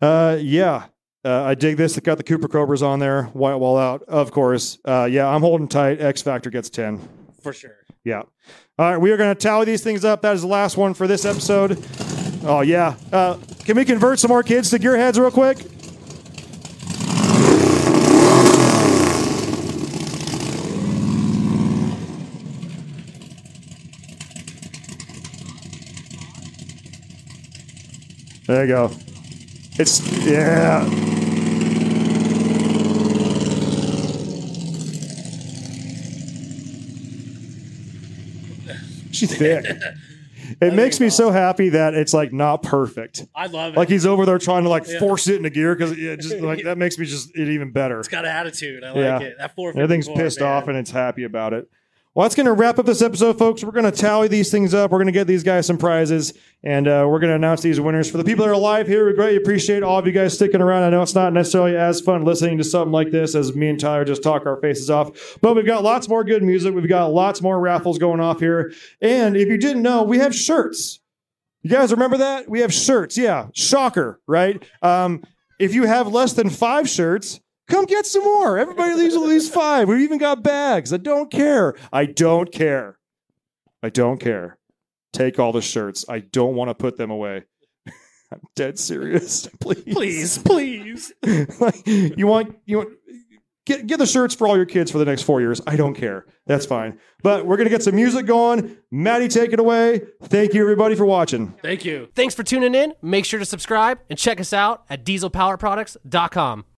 Uh, yeah. Uh, I dig this. It got the Cooper Cobras on there. White wall out, of course. Uh, yeah, I'm holding tight. X Factor gets 10. for sure. Yeah. All right, we are going to tally these things up. That is the last one for this episode. Oh, yeah. Uh, can we convert some more kids to gearheads real quick? There you go. It's, yeah. She's thick. It makes me so happy that it's like not perfect. I love it. Like he's over there trying to like Yeah. force it into gear because yeah, just like that makes me just it even better. It's got an attitude. I like yeah, it. That four. everything's pissed off and it's happy about it. Well, that's going to wrap up this episode, folks. We're going to tally these things up. We're going to get these guys some prizes, and uh, we're going to announce these winners. For the people that are live here, we greatly appreciate all of you guys sticking around. I know it's not necessarily as fun listening to something like this as me and Tyler just talk our faces off, but we've got lots more good music. We've got lots more raffles going off here. And if you didn't know, we have shirts. You guys remember that? We have shirts. Yeah. Shocker, right? Um, if you have less than five shirts, come get some more. Everybody leaves at least five. We even got bags. I don't care. I don't care. I don't care. Take all the shirts. I don't want to put them away. [LAUGHS] I'm dead serious. [LAUGHS] Please, please, please. [LAUGHS] like, you want you want get get the shirts for all your kids for the next four years. I don't care. That's fine. But we're gonna get some music going. Maddie, take it away. Thank you everybody for watching. Thank you. Thanks for tuning in. Make sure to subscribe and check us out at dieselpowerproducts.com.